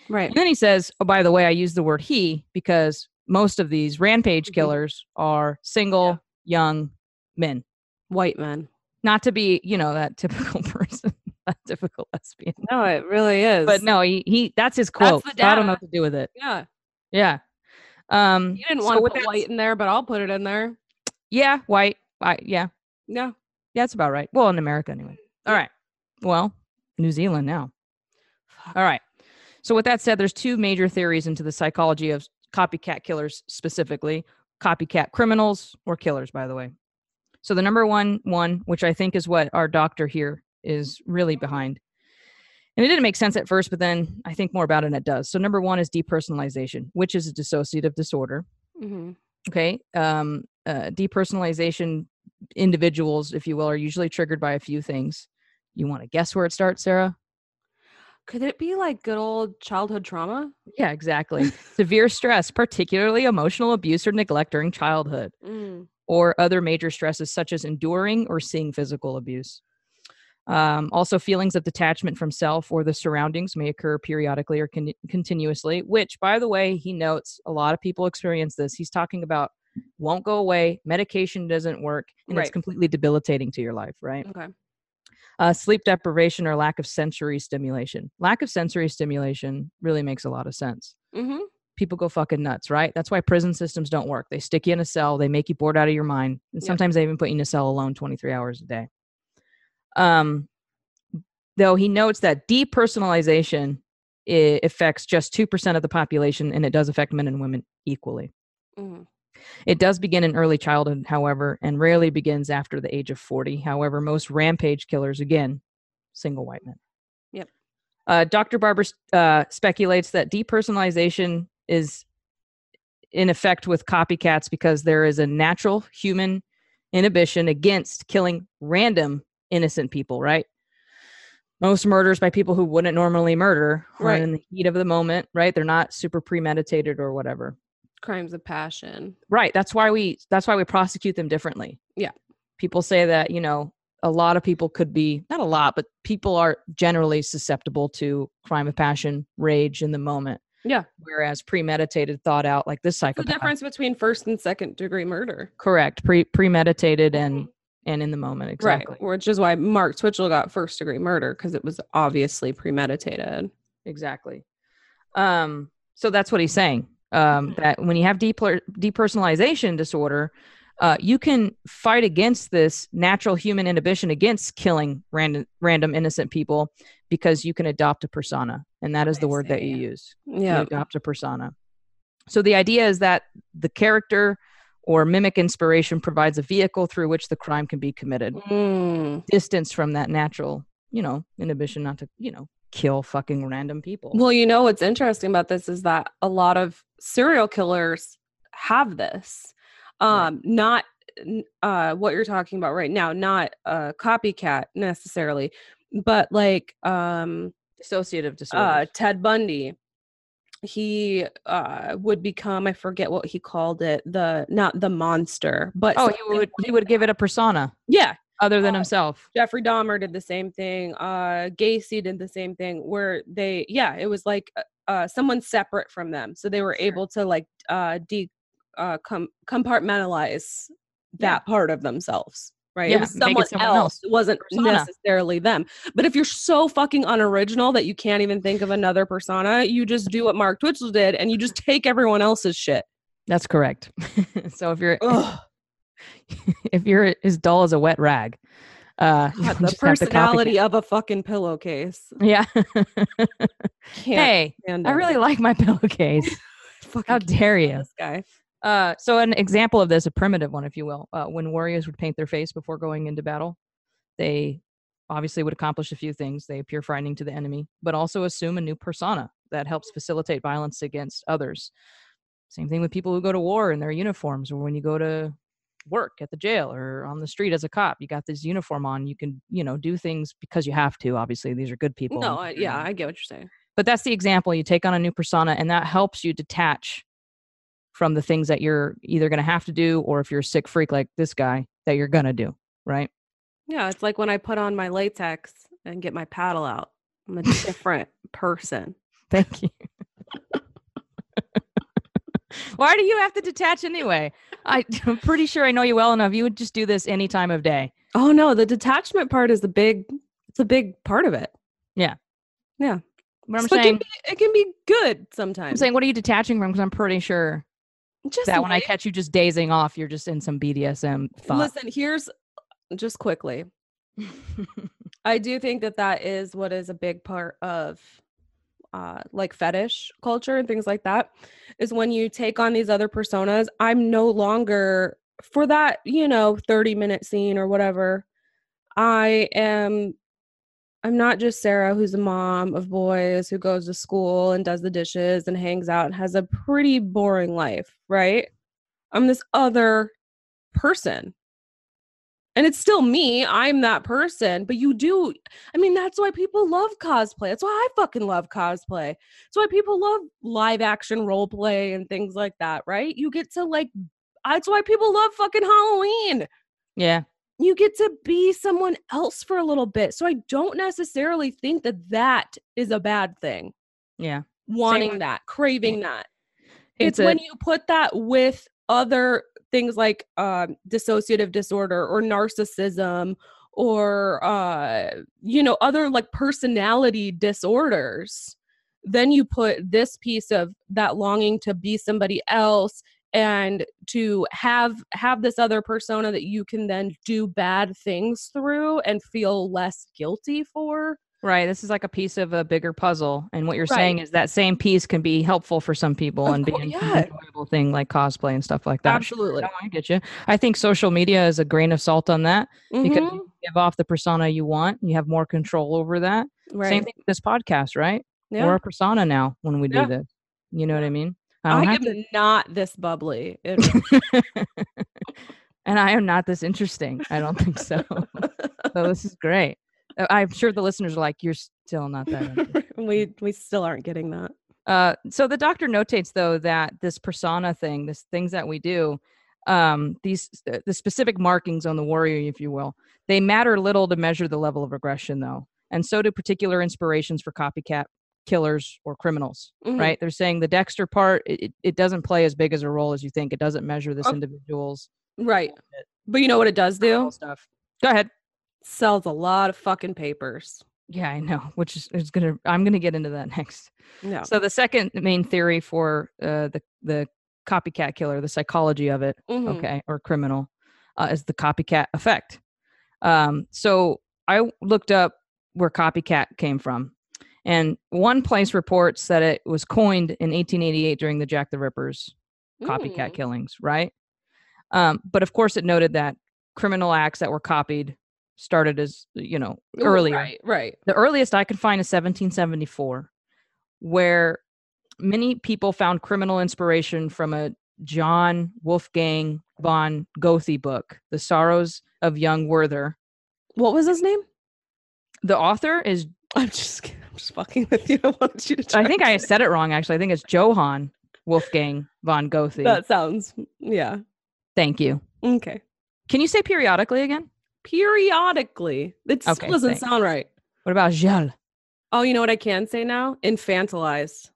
Right. And then he says, "Oh, by the way, I use the word he because most of these rampage Mhm. killers are single, young men. White men. Not to be, you know, that typical person, that typical lesbian. No, it really is. But no, he, he that's his quote. so I don't know what to do with it. Yeah. Yeah. Um You didn't so want to put white in there, but I'll put it in there. Yeah, white. I, yeah. Yeah. Yeah, that's about right. Well, in America anyway. All right. Well, New Zealand now. All right. So with that said, there's two major theories into the psychology of copycat killers specifically, copycat criminals or killers, by the way. So the number one one, which I think is what our doctor here is really behind. And it didn't make sense at first, but then I think more about it and it does. So number one is depersonalization, which is a dissociative disorder. Mm-hmm. Okay. Um, uh, depersonalization individuals, if you will, are usually triggered by a few things. You want to guess where it starts, Sarah? Could it be like good old childhood trauma? Yeah, exactly. Severe stress, particularly emotional abuse or neglect during childhood, Mm. Or other major stresses such as enduring or seeing physical abuse. Um, also, feelings of detachment from self or the surroundings may occur periodically or con- continuously, which, by the way, he notes a lot of people experience this. He's talking about won't go away, medication doesn't work, and it's completely debilitating to your life, right? Okay. uh, sleep deprivation or lack of sensory stimulation. Lack of sensory stimulation really makes a lot of sense. Mm-hmm. People go fucking nuts, right? That's why prison systems don't work. They stick you in a cell, they make you bored out of your mind, and sometimes they even put you in a cell alone 23 hours a day. Um, though he notes that depersonalization affects just 2% of the population and it does affect men and women equally. Mm-hmm. It does begin in early childhood, however, and rarely begins after the age of 40. However, most rampage killers, again, single white men. Yep. Uh, Dr. Barber uh, speculates that depersonalization is in effect with copycats because there is a natural human inhibition against killing random innocent people, right? Most murders by people who wouldn't normally murder are Right. in the heat of the moment, right? They're not super premeditated or whatever. Crimes of passion. Right. That's why we that's why we prosecute them differently. Yeah. People say that, you know, a lot of people could be not a lot, but people are generally susceptible to crime of passion, rage in the moment. Yeah. Whereas premeditated, thought out, like this cycle. The difference between first and second degree murder. Correct. Pre premeditated and and in the moment. Exactly. Right. Which is why Mark Twitchell got first degree murder because it was obviously premeditated. Exactly. Um, so that's what he's saying. Um, that when you have deper- depersonalization disorder, uh, you can fight against this natural human inhibition against killing random random innocent people because you can adopt a persona, and that is the word that you use. You Yeah. adopt a persona. So the idea is that the character or mimic inspiration provides a vehicle through which the crime can be committed. Mm. Distance from that natural, you know, inhibition not to, you know, kill fucking random people. Well, you know what's interesting about this is that a lot of serial killers have this. Right. Um, not uh what you're talking about right now, not a copycat necessarily, but like um Dissociative disorder. uh Ted Bundy. He uh would become I forget what he called it, the not the monster, but oh, he would he would give it a persona Yeah, other than Uh, himself. Jeffrey Dahmer did the same thing. Uh, Gacy did the same thing, where they, yeah, it was like uh, uh, someone separate from them, so they were Sure. able to like uh, de uh, com- compartmentalize that Yeah. part of themselves. Right, Yeah, it was make it someone, someone else. else. It wasn't Persona. necessarily them. But if you're so fucking unoriginal that you can't even think of another persona, you just do what Mark Twitchell did, and you just take everyone else's shit. That's correct. so if you're Ugh, if you're as dull as a wet rag, uh, God, the just have to copy- personality of a fucking pillowcase. Yeah. Hey, I it. really like my pillowcase. How dare you? This guy. Uh, so an example of this, a primitive one, if you will, uh, when warriors would paint their face before going into battle, they obviously would accomplish a few things. They appear frightening to the enemy, but also assume a new persona that helps facilitate violence against others. Same thing with people who go to war in their uniforms, or when you go to work at the jail or on the street as a cop, you got this uniform on. You can, you know, do things because you have to. Obviously, these are good people. No, I, yeah. I get what you're saying. but that's the example you take on a new persona and that helps you detach from the things that you're either going to have to do or if you're a sick freak like this guy that you're going to do right Yeah, it's like when I put on my latex and get my paddle out. I'm a different person. thank you why do you have to detach anyway I, i'm pretty sure i know you well enough you would just do this any time of day Oh no, the detachment part is the big. It's a big part of it. Yeah, yeah. But i'm So it saying can be, it can be good sometimes. i'm saying what are you detaching from because i'm pretty sure just that when i catch you just dazing off you're just in some bdsm thought listen. Here's just quickly. I do think that that is what is a big part of uh like fetish culture and things like that is when you take on these other personas i'm no longer for that you know 30 minute scene or whatever i am i'm not just sarah who's a mom of boys who goes to school and does the dishes and hangs out and has a pretty boring life right? I'm this other person. And it's still me i'm that person but you do i mean that's why people love cosplay. That's why i fucking love cosplay. That's why people love live action role play and things like that right? You get to like that's why people love fucking halloween. Yeah you get to be someone else for a little bit so i don't necessarily think that that is a bad thing. Yeah wanting with- that craving that. It's, it's a, when you put that with other things like um, dissociative disorder or narcissism or uh, you know other like personality disorders then you put this piece of that longing to be somebody else and to have have this other persona that you can then do bad things through and feel less guilty for Right. This is like a piece of a bigger puzzle. And what you're Right. saying is that same piece can be helpful for some people Of and be cour- an yeah. enjoyable thing like cosplay and stuff like that. Absolutely. I get you. I think social media is a grain of salt on that because Mhm. you give off the persona you want. You have more control over that. right. Same thing with this podcast, right? Yeah. We're a persona now when we do Yeah. this. You know what I mean? I don't am have not this bubbly. It- and I am not this interesting. I don't think so. so this is great. Uh, I'm sure the listeners are like, you're still not that. we we still aren't getting that. Uh, so the doctor notates though that this persona thing, this things that we do, um, these uh, the specific markings on the warrior, if you will, they matter little to measure the level of aggression though, and so do particular inspirations for copycat killers or criminals. Mhm. Right? They're saying the Dexter part, it, it- doesn't play as big as a role as you think. It doesn't measure this Oh. individual's Right. But you know what it does do? stuff. Go ahead. Sells a lot of fucking papers. Yeah, I know. Which is, is gonna. I'm gonna get into that next. No. So the second main theory for uh, the the copycat killer, the psychology of it, Mhm. okay, or criminal, uh, is the copycat effect. Um, so I looked up where copycat came from, and one place reports that it was coined in 1888 during the Jack the Ripper's copycat Mm. killings, right? Um, but of course, it noted that criminal acts that were copied started as you know Ooh, earlier. Right. Right. The earliest I could find is 1774, where many people found criminal inspiration from a John Wolfgang von Goethe book, The Sorrows of Young Werther. What was his name? The author is, I'm just kidding. I'm just fucking with you. I wanted you to. I think I said it wrong actually. I think it's Johann Wolfgang von Goethe. That sounds. Yeah. Thank you. Okay. Can you say periodically again? Periodically. It still Okay, doesn't thanks. sound right. What about Gilles? Oh, you know what I can say now? Infantilized.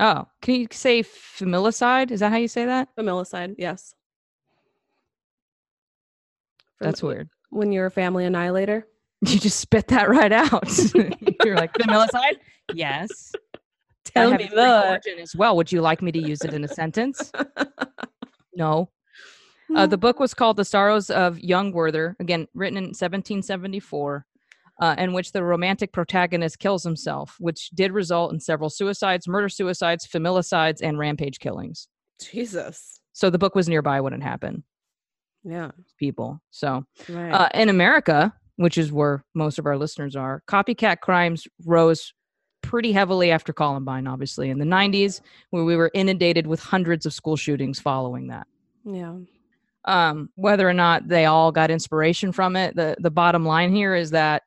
Oh, can you say familicide? Is that how you say that? Familicide. Yes. From- That's weird. When you're a family annihilator. You just spit that right out. You're like familicide? Yes. Tell me that. origin as well. Would you like me to use it in a sentence? No. Uh, the book was called The Sorrows of Young Werther, again, written in 1774, uh, in which the romantic protagonist kills himself, which did result in several suicides, murder suicides, familicides, and rampage killings. Jesus. So the book was nearby when it happened, Yeah. people. So Right. uh, in America, which is where most of our listeners are, copycat crimes rose pretty heavily after Columbine, obviously, in the 90s, where we were inundated with hundreds of school shootings following that. yeah. Um, whether or not they all got inspiration from it, the, the bottom line here is that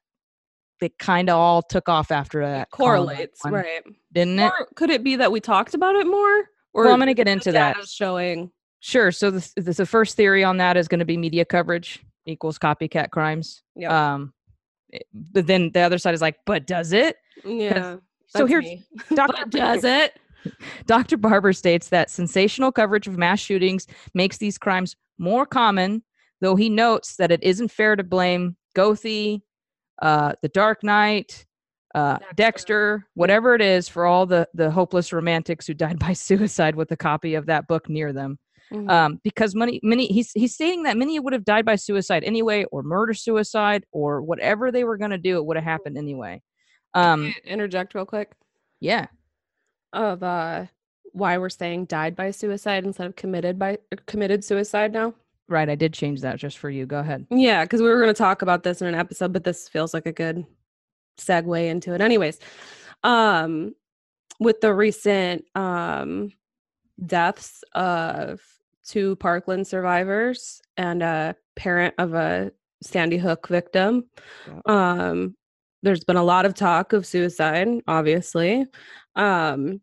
they kind of all took off after that. Columbine Correlates, right? Didn't it? Or could it be that we talked about it more? Or Well, I'm going to get into that. showing. Sure. So the, the, the first theory on that is going to be media coverage equals copycat crimes. Yep. Um, it- but then the other side is like, but does it? Yeah. So here's. Dr. Does it? Dr. Barber states that sensational coverage of mass shootings makes these crimes more common, though he notes that it isn't fair to blame Goethe, uh, The Dark Knight, uh, Dexter. Dexter, whatever it is, for all the, the hopeless romantics who died by suicide with a copy of that book near them. Mhm. Um, because many, many, he's, he's stating that many would have died by suicide anyway, or murder suicide, or whatever they were going to do, it would have happened anyway. Um, interject real quick yeah. of uh why we're saying died by suicide instead of committed by committed suicide now. Right. I did change that just for you. Go ahead. Yeah, because we were going to talk about this in an episode, but this feels like a good segue into it. Anyways, um, with the recent um deaths of two Parkland survivors and a parent of a Sandy Hook victim, um, there's been a lot of talk of suicide, obviously. Um,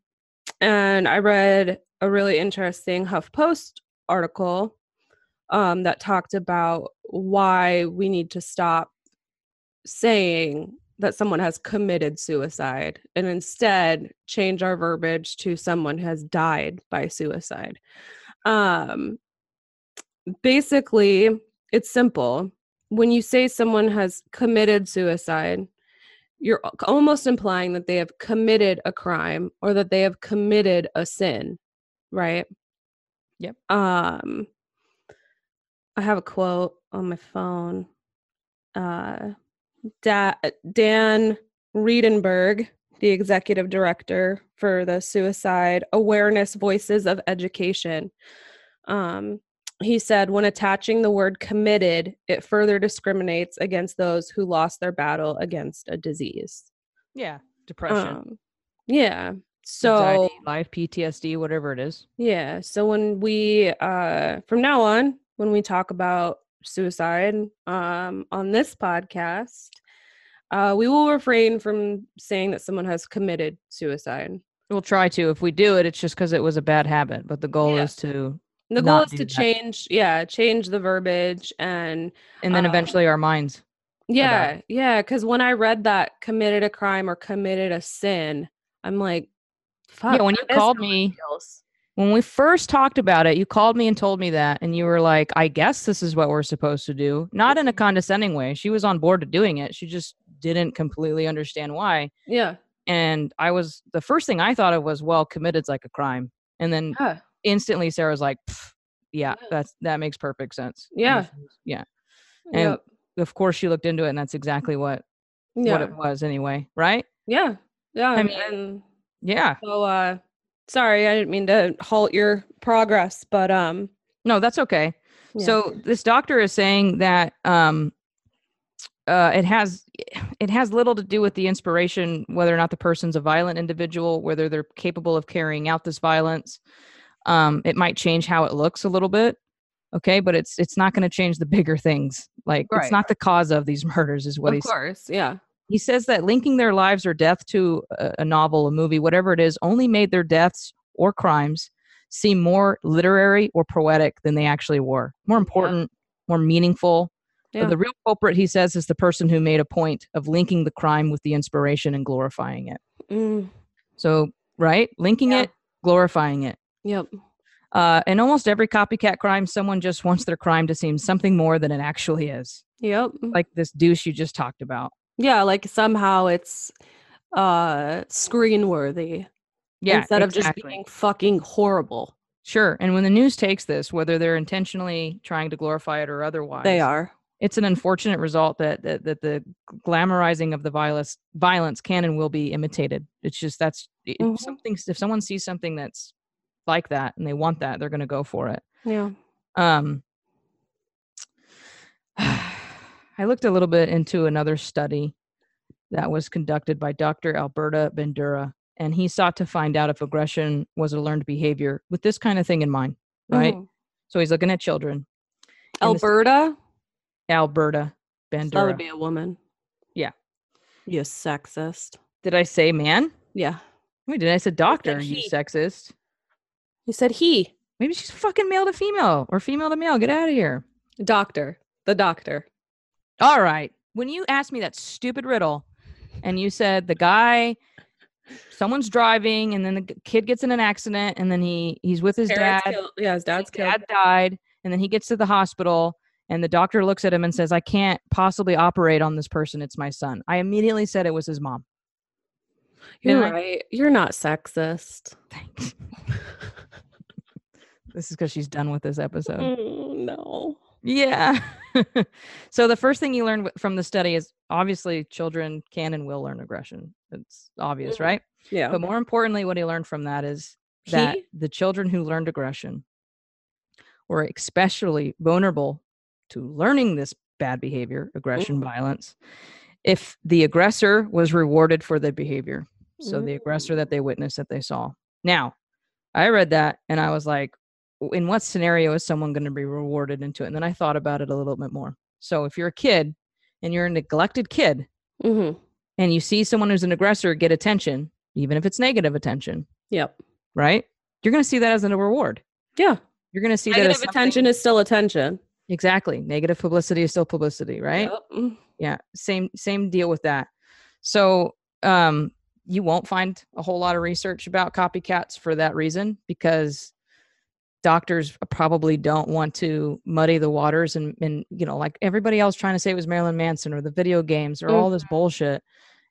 and I read a really interesting HuffPost article um, that talked about why we need to stop saying that someone has committed suicide and instead change our verbiage to someone has died by suicide. Um, basically, it's simple. When you say someone has committed suicide, you're almost implying that they have committed a crime or that they have committed a sin, right? Yep. Um, I have a quote on my phone. Uh, da- Dan Riedenberg, the executive director for the Suicide Awareness Voices of Education. Um, he said, when attaching the word committed, it further discriminates against those who lost their battle against a disease. Yeah. Depression. Um, yeah. So, anxiety, life, PTSD, whatever it is. yeah. So, when we, uh, from now on, when we talk about suicide um, on this podcast, uh, we will refrain from saying that someone has committed suicide. We'll try to. If we do it, it's just because it was a bad habit. But the goal Yeah. is to, The goal is to that. change, yeah, change the verbiage and and then Uh, eventually our minds. Yeah, yeah. Because when I read that committed a crime or committed a sin, I'm like, fuck. yeah. When you called me, when we first talked about it, you called me and told me that, and you were like, "I guess this is what we're supposed to do." Not in a condescending way. She was on board to doing it. She just didn't completely understand why. Yeah, And I was the first thing I thought of was, "Well, committed's like a crime," and then yeah, instantly Sarah was like, "Yeah, Yeah. that's that makes perfect sense." Yeah. was- yeah. And yep, of course, she looked into it, and that's exactly what yeah, what it was anyway, right? yeah, yeah. I mean- and Yeah. so, uh, sorry, I didn't mean to halt your progress, but um, No, that's okay. So this doctor is saying that um, uh, it has it has little to do with the inspiration, whether or not the person's a violent individual, whether they're capable of carrying out this violence. Um, it might change how it looks a little bit, okay, but it's it's not going to change the bigger things. Like Right. it's not the cause of these murders, is what he's of he's course, yeah, he says that linking their lives or death to a, a novel, a movie, whatever it is, only made their deaths or crimes seem more literary or poetic than they actually were. More important, more meaningful. Yeah. The real culprit, he says, is the person who made a point of linking the crime with the inspiration and glorifying it. Mm, So, right? Linking Yeah. it, glorifying it. yep, Uh, in almost every copycat crime, someone just wants their crime to seem something more than it actually is. yep. Like this douche you just talked about. Yeah, like somehow it's uh screen worthy Yeah. instead of exactly. just being fucking horrible. Sure. And when the news takes this, whether they're intentionally trying to glorify it or otherwise, They are. It's an unfortunate result that that, that the glamorizing of the violence violence can and will be imitated. It's just that's if Mhm. something if someone sees something that's like that and they want that, they're going to go for it. Yeah. Um, I looked a little bit into another study that was conducted by Dr. Alberta Bandura, and he sought to find out if aggression was a learned behavior with this kind of thing in mind, right? Mhm. So he's looking at children. And Alberta? Alberta That would be a woman. Yeah. You sexist. Did I say man? Yeah. Wait, did I say doctor? You sexist. You said he. Maybe she's fucking male to female or female to male. Get out of here. Doctor. The doctor. All right. When you asked me that stupid riddle and you said the guy someone's driving and then the kid gets in an accident and then he he's with his Parents dad killed- Yeah, his dad's his killed. dad died and then he gets to the hospital and the doctor looks at him and says i can't possibly operate on this person it's my son i immediately said it was his mom You're I? right. You're not sexist. thanks this is because she's done with this episode Mm, no. yeah so the first thing you learn from the study is obviously children can and will learn aggression it's obvious Mhm. right Yeah. but more importantly what he learned from that is that He? the children who learned aggression were especially vulnerable to learning this bad behavior, aggression, Mm. violence, if the aggressor was rewarded for the behavior. So the aggressor Mm. that they witnessed that they saw. Now, I read that and I was like, in what scenario is someone going to be rewarded into it? And then I thought about it a little bit more. So if you're a kid and you're a neglected kid Mm-hmm. and you see someone who's an aggressor get attention, even if it's negative attention, Yep. right? You're going to see that as a reward. Yeah. You're going to see that Negative as attention is still attention. Exactly negative publicity is still publicity, right? Yep. Yeah, same same deal with that. So, um, you won't find a whole lot of research about copycats for that reason because doctors probably don't want to muddy the waters and and you know like everybody else trying to say it was Marilyn Manson or the video games or all this bullshit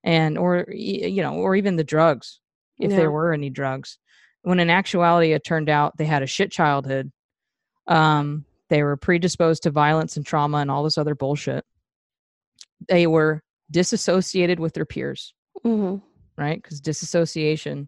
and or you know or even the drugs if Yeah. there were any drugs when in actuality it turned out they had a shit childhood um they were predisposed to violence and trauma and all this other bullshit they were disassociated with their peers hmm right? Because disassociation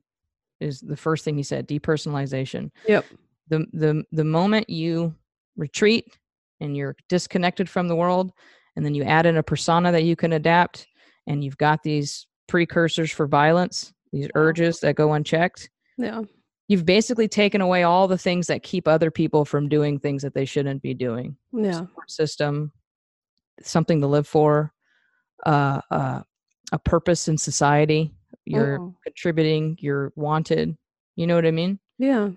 is the first thing he said. Depersonalization. Yep. The the the moment you retreat and you're disconnected from the world, and then you add in a persona that you can adapt, and you've got these precursors for violence, these urges that go unchecked. Yeah. You've basically taken away all the things that keep other people from doing things that they shouldn't be doing. Yeah. Support system, something to live for, uh, uh, a purpose in society. You're Mhm. contributing. You're wanted. You know what I mean? Yeah.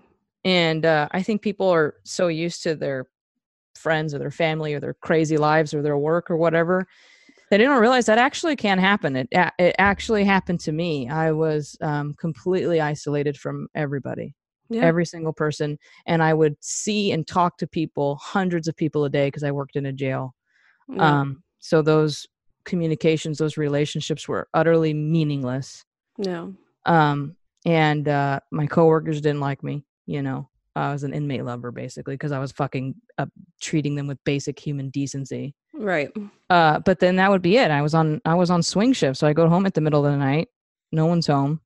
And uh, I think people are so used to their friends or their family or their crazy lives or their work or whatever they didn't realize that actually can happen. It it actually happened to me. I was um, completely isolated from everybody, Yeah. every single person, and I would see and talk to people, hundreds of people a day, because I worked in a jail. Um, so those communications, those relationships were utterly meaningless. No. Um, and uh, my coworkers didn't like me. You know, I was an inmate lover basically because I was fucking uh, treating them with basic human decency. Right. Uh, but then that would be it. I was on I was on swing shift, so I go home at the middle of the night. No one's home.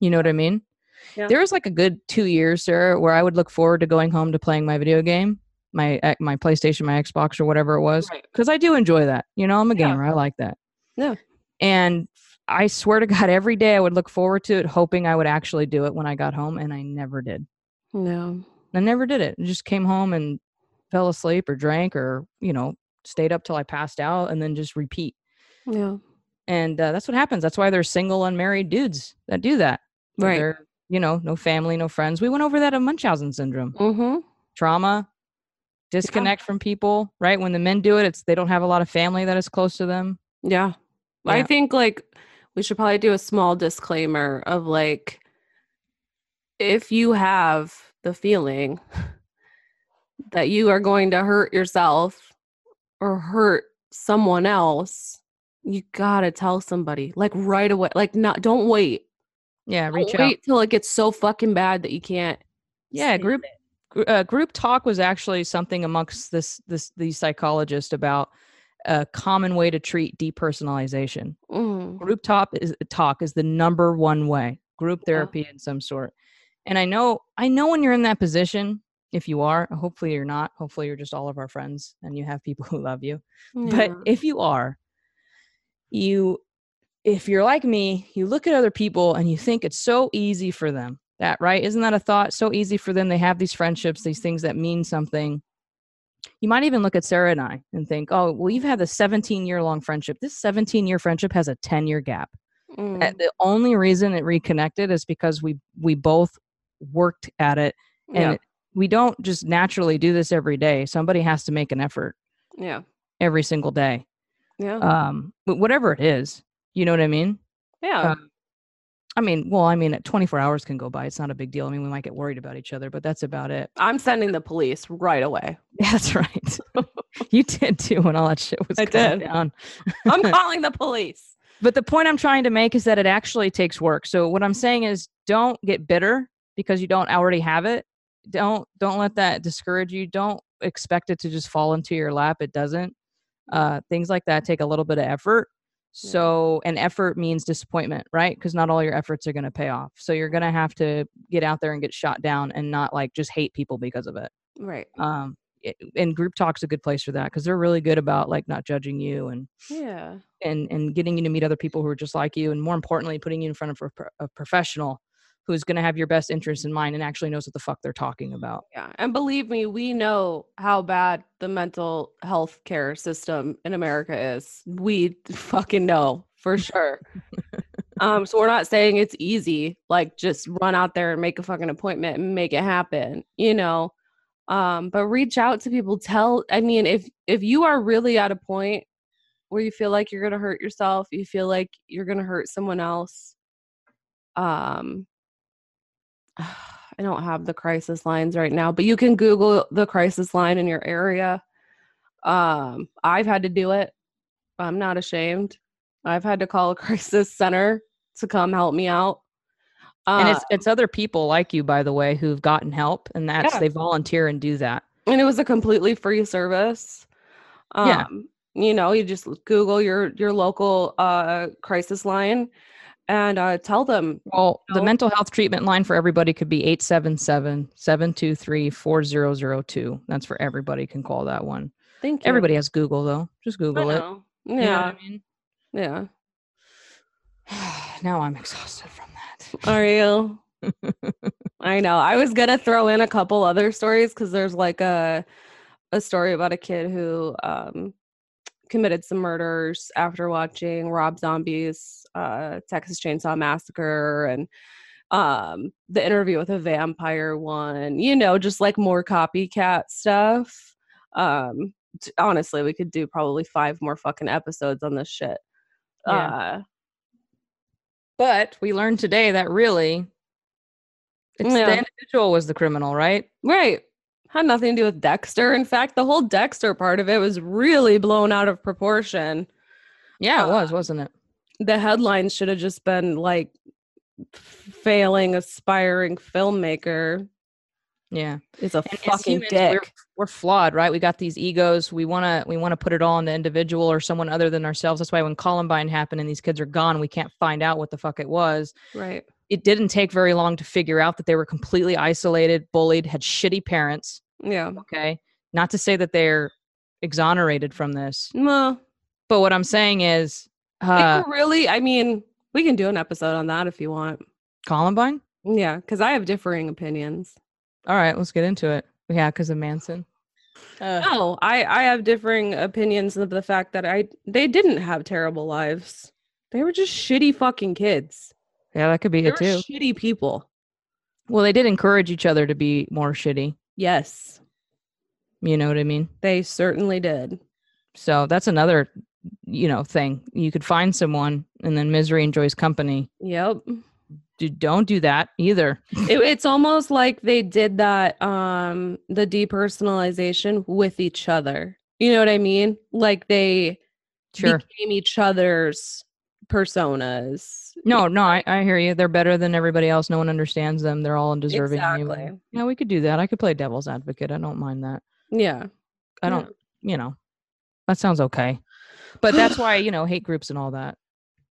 You know what I mean? Yeah. There was like a good two years there where I would look forward to going home to playing my video game, my uh, my PlayStation, my Xbox, or whatever it was, Right. because I do enjoy that. You know, I'm a Yeah. gamer. I like that. Yeah. And I swear to God, every day I would look forward to it, hoping I would actually do it when I got home, and I never did. No. I never did it. I just came home and fell asleep or drank or you know stayed up till I passed out, and then just repeat. Yeah. And uh, that's what happens. That's why there's single, unmarried dudes that do that. Right. They're, you know, no family, no friends. We went over that of Munchausen syndrome, Mm-hmm. trauma, disconnect from people. Right when the men do it, it's they don't have a lot of family that is close to them. Yeah. I think like we should probably do a small disclaimer of like if you have the feeling that you are going to hurt yourself or hurt someone else, you gotta tell somebody like right away. Like not don't wait. Yeah, Don't reach out. wait till it gets so fucking bad that you can't. Yeah, group uh, group talk was actually something amongst this this these psychologists about a common way to treat depersonalization. Mm, Group talk is talk is the number one way. Group Yeah. therapy in some sort. And I know I know when you're in that position, if you are, hopefully you're not. Hopefully you're just all of our friends and you have people who love you. But if you are, you if you're like me, you look at other people and you think it's so easy for them. That right? Isn't that a thought? So easy for them. They have these friendships, these things that mean something. You might even look at Sarah and I and think, oh, well, you've had a 17 year long friendship. This 17 year friendship has a 10 year gap. Mm, Uh, The only reason it reconnected is because we we both worked at it, and yeah. We don't just naturally do this every day. Somebody has to make an effort yeah. every single day Yeah. um but whatever it is you know what i mean yeah. um, i mean well i mean 24 hours can go by it's not a big deal i mean we might get worried about each other but that's about it I'm sending the police right away. that's right you did too when all that shit was I going did. down I'm calling the police. but the point i'm trying to make is that it actually takes work so what i'm saying is don't get bitter because you don't already have it don't don't let that discourage you don't expect it to just fall into your lap it doesn't uh things like that take a little bit of effort so an effort means disappointment right because not all your efforts are going to pay off so you're going to have to get out there and get shot down and not like just hate people because of it Right. um it, and group talk's a good place for that because they're really good about like not judging you and Yeah. and and getting you to meet other people who are just like you and more importantly putting you in front of a, a professional who's going to have your best interest in mind and actually knows what the fuck they're talking about Yeah. And believe me, we know how bad the mental health care system in America is. We fucking know for sure. um, so we're not saying it's easy, like just run out there and make a fucking appointment and make it happen, you know. Um, but reach out to people. Tell I mean, if if you are really at a point where you feel like you're gonna hurt yourself, you feel like you're gonna hurt someone else, um I don't have the crisis lines right now, but you can Google the crisis line in your area. Um, I've had to do it. I'm not ashamed. I've had to call a crisis center to come help me out. Uh, and it's it's other people like you by the way who've gotten help and that's Yeah. they volunteer and do that and it was a completely free service. Um, Yeah. you know, you just Google your your local uh crisis line. And uh, tell them. Well, the mental health treatment line for everybody could be 877 723 4002. That's for everybody can call that one. Thank you. Everybody has Google though. Just Google it. know. You know Yeah. I mean? Yeah. now I'm exhausted from that. Are you? I know. I was gonna throw in a couple other stories because there's like a a story about a kid who um committed some murders after watching Rob Zombie's uh Texas Chainsaw Massacre and um the interview with a vampire one, you know, just like more copycat stuff. Um t- honestly, we could do probably five more fucking episodes on this shit. Yeah. Uh But we learned today that really it's Yeah. the individual was the criminal, right? Right. Had nothing to do with Dexter. In fact, the whole Dexter part of it was really blown out of proportion. Yeah, it Uh, was, wasn't it? The headlines should have just been like failing aspiring filmmaker Yeah. It's a And fucking humans, we're- dick. We're flawed, right? We got these egos. We want to we want to put it all on the individual or someone other than ourselves. That's why when Columbine happened and these kids are gone, we can't find out what the fuck it was. Right. It didn't take very long to figure out that they were completely isolated, bullied, had shitty parents. Yeah. Okay. Not to say that they're exonerated from this, Well, but what I'm saying is uh really, I mean, we can do an episode on that if you want. Columbine? Yeah, because I have differing opinions. All right, let's get into it. Yeah, because of Manson. Uh, No, I I have differing opinions of the fact that I they didn't have terrible lives. They were just shitty fucking kids. yeah, that could be They it too. shitty people. Well, they did encourage each other to be more shitty. Yes, You know what I mean? they certainly did. So that's another, you know, thing. You could find someone and then misery enjoys company. Yep. Do, don't do that either. It, it's almost like they did that um the depersonalization with each other. You know what I mean? Like they Sure. became each other's personas. No, no, I, I hear you. They're better than everybody else. No one understands them. They're all undeserving. anyway. Exactly. Yeah, we could do that. I could play devil's advocate. I don't mind that. Yeah. I don't, you know, that sounds okay. But that's why, you know, hate groups and all that.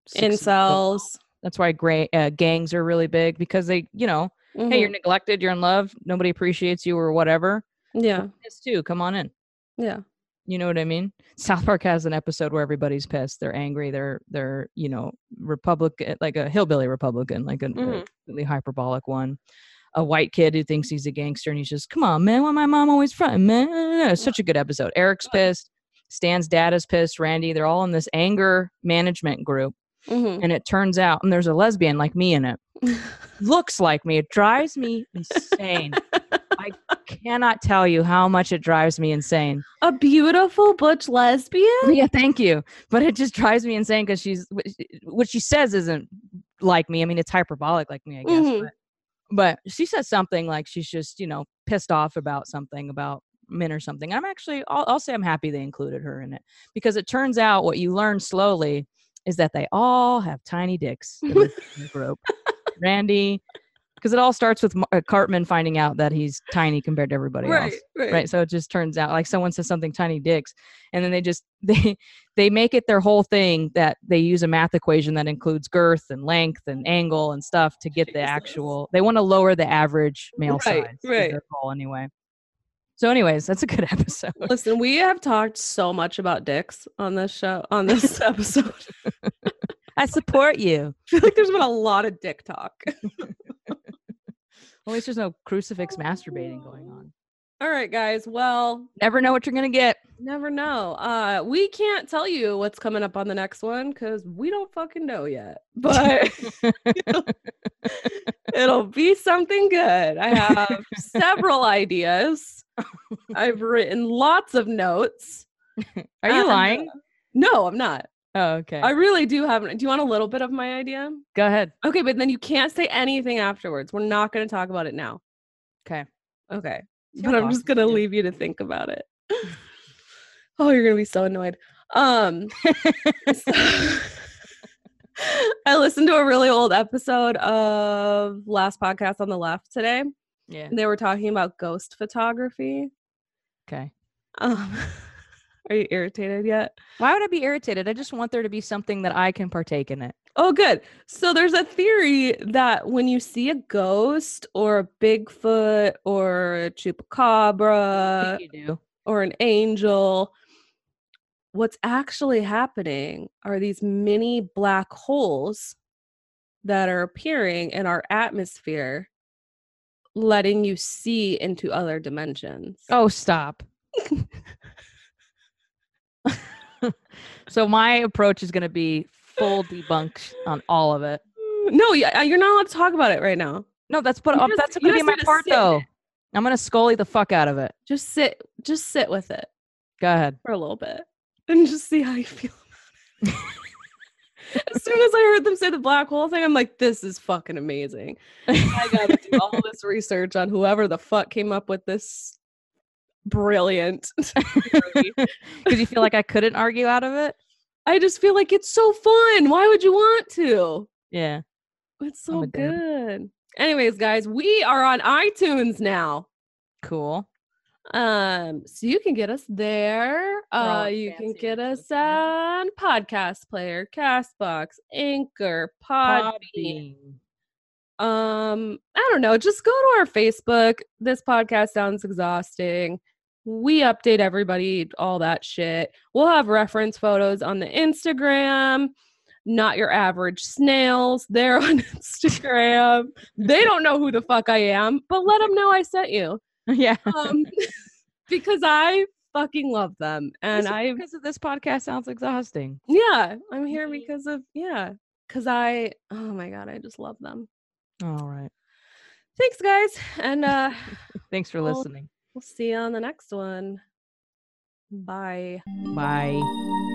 so. Incels. That's why gra- uh, gangs are really big because they, you know, hey, you're Mhm. neglected, you're in love, nobody appreciates you or whatever. yeah. This too, come on in. Yeah. You know what I mean? South Park has an episode where everybody's pissed. They're angry. They're they're you know Republican, like a hillbilly Republican, like a, a Mhm. really hyperbolic one. A white kid who thinks he's a gangster, and he's just, "Come on, man! Why my mom always fronting, man?" It's such a good episode. Eric's pissed. Stan's dad is pissed. Randy, they're all in this anger management group, Mhm. and it turns out, and there's a lesbian like me in it. Looks like me. It drives me insane. I cannot tell you how much it drives me insane. A beautiful butch lesbian? Yeah, thank you. But it just drives me insane because she's what she- says isn't like me. I mean, it's hyperbolic like me, I guess. Mhm. But, but she says something like she's just you know pissed off about something about men or something. I'm actually I'll, I'll say I'm happy they included her in it because it turns out what you learn slowly is that they all have tiny dicks in the group. Randy, because it all starts with uh, Cartman finding out that he's tiny compared to everybody else right so it just turns out like someone says something tiny dicks and then they just they they make it their whole thing that they use a math equation that includes girth and length and angle and stuff to get the actual they want to lower the average male Right, size right. their goal anyway so anyways that's a good episode Listen, we have talked so much about dicks on this show, on this episode. i support you I feel like there's been a lot of dick talk. At least there's no crucifix masturbating going on All right, guys. Well, never know what you're gonna get never know. Uh, we can't tell you what's coming up on the next one because we don't fucking know yet. But it'll be something good. I have several ideas. I've written lots of notes. are you and, lying uh, No, I'm not. Oh okay I really do have. Do you want a little bit of my idea? go ahead Okay, but then you can't say anything afterwards. We're not going to talk about it now. okay Okay. But I'm just going to leave you to think about it. oh, you're going to be so annoyed. Um so- I listened to a really old episode of Last Podcast on the Left today. yeah And they were talking about ghost photography. okay Um, are you irritated yet? Why would I be irritated? I just want there to be something that I can partake in it. Oh, good. So there's a theory that when you see a ghost or a Bigfoot or a chupacabra you do. or an angel, what's actually happening are these mini black holes that are appearing in our atmosphere, letting you see into other dimensions. Oh, stop. so my approach is going to be full debunk on all of it. No, yeah, you're not allowed to talk about it right now. No, that's but uh, just- that's going to be my part though. I'm going to scully the fuck out of it. Just sit, just sit with it Go ahead. for a little bit and just see how you feel. as soon as I heard them say the black hole thing, I'm like, this is fucking amazing. I gotta do all this research on whoever the fuck came up with this brilliant. Because you feel like I couldn't argue out of it. I just feel like it's so fun. Why would you want to? Yeah. It's so dude. good. Anyways, guys, we are on iTunes now. Cool. Um, so you can get us there. Uh, you can get us on Podcast Player, Castbox, Anchor, Podbean. Podbean. Um, I don't know. Just go to our Facebook. This podcast sounds exhausting. We update everybody, all that shit. We'll have reference photos on the Instagram. Not your average snails. They're on Instagram. they don't know who the fuck I am, but let them know I sent you. yeah. Um, because I fucking love them, and I because of this podcast sounds exhausting. yeah, I'm here because of yeah, because I oh my god, I just love them. All right. Thanks, guys, and uh. Thanks for listening. We'll see you on the next one. Bye. Bye.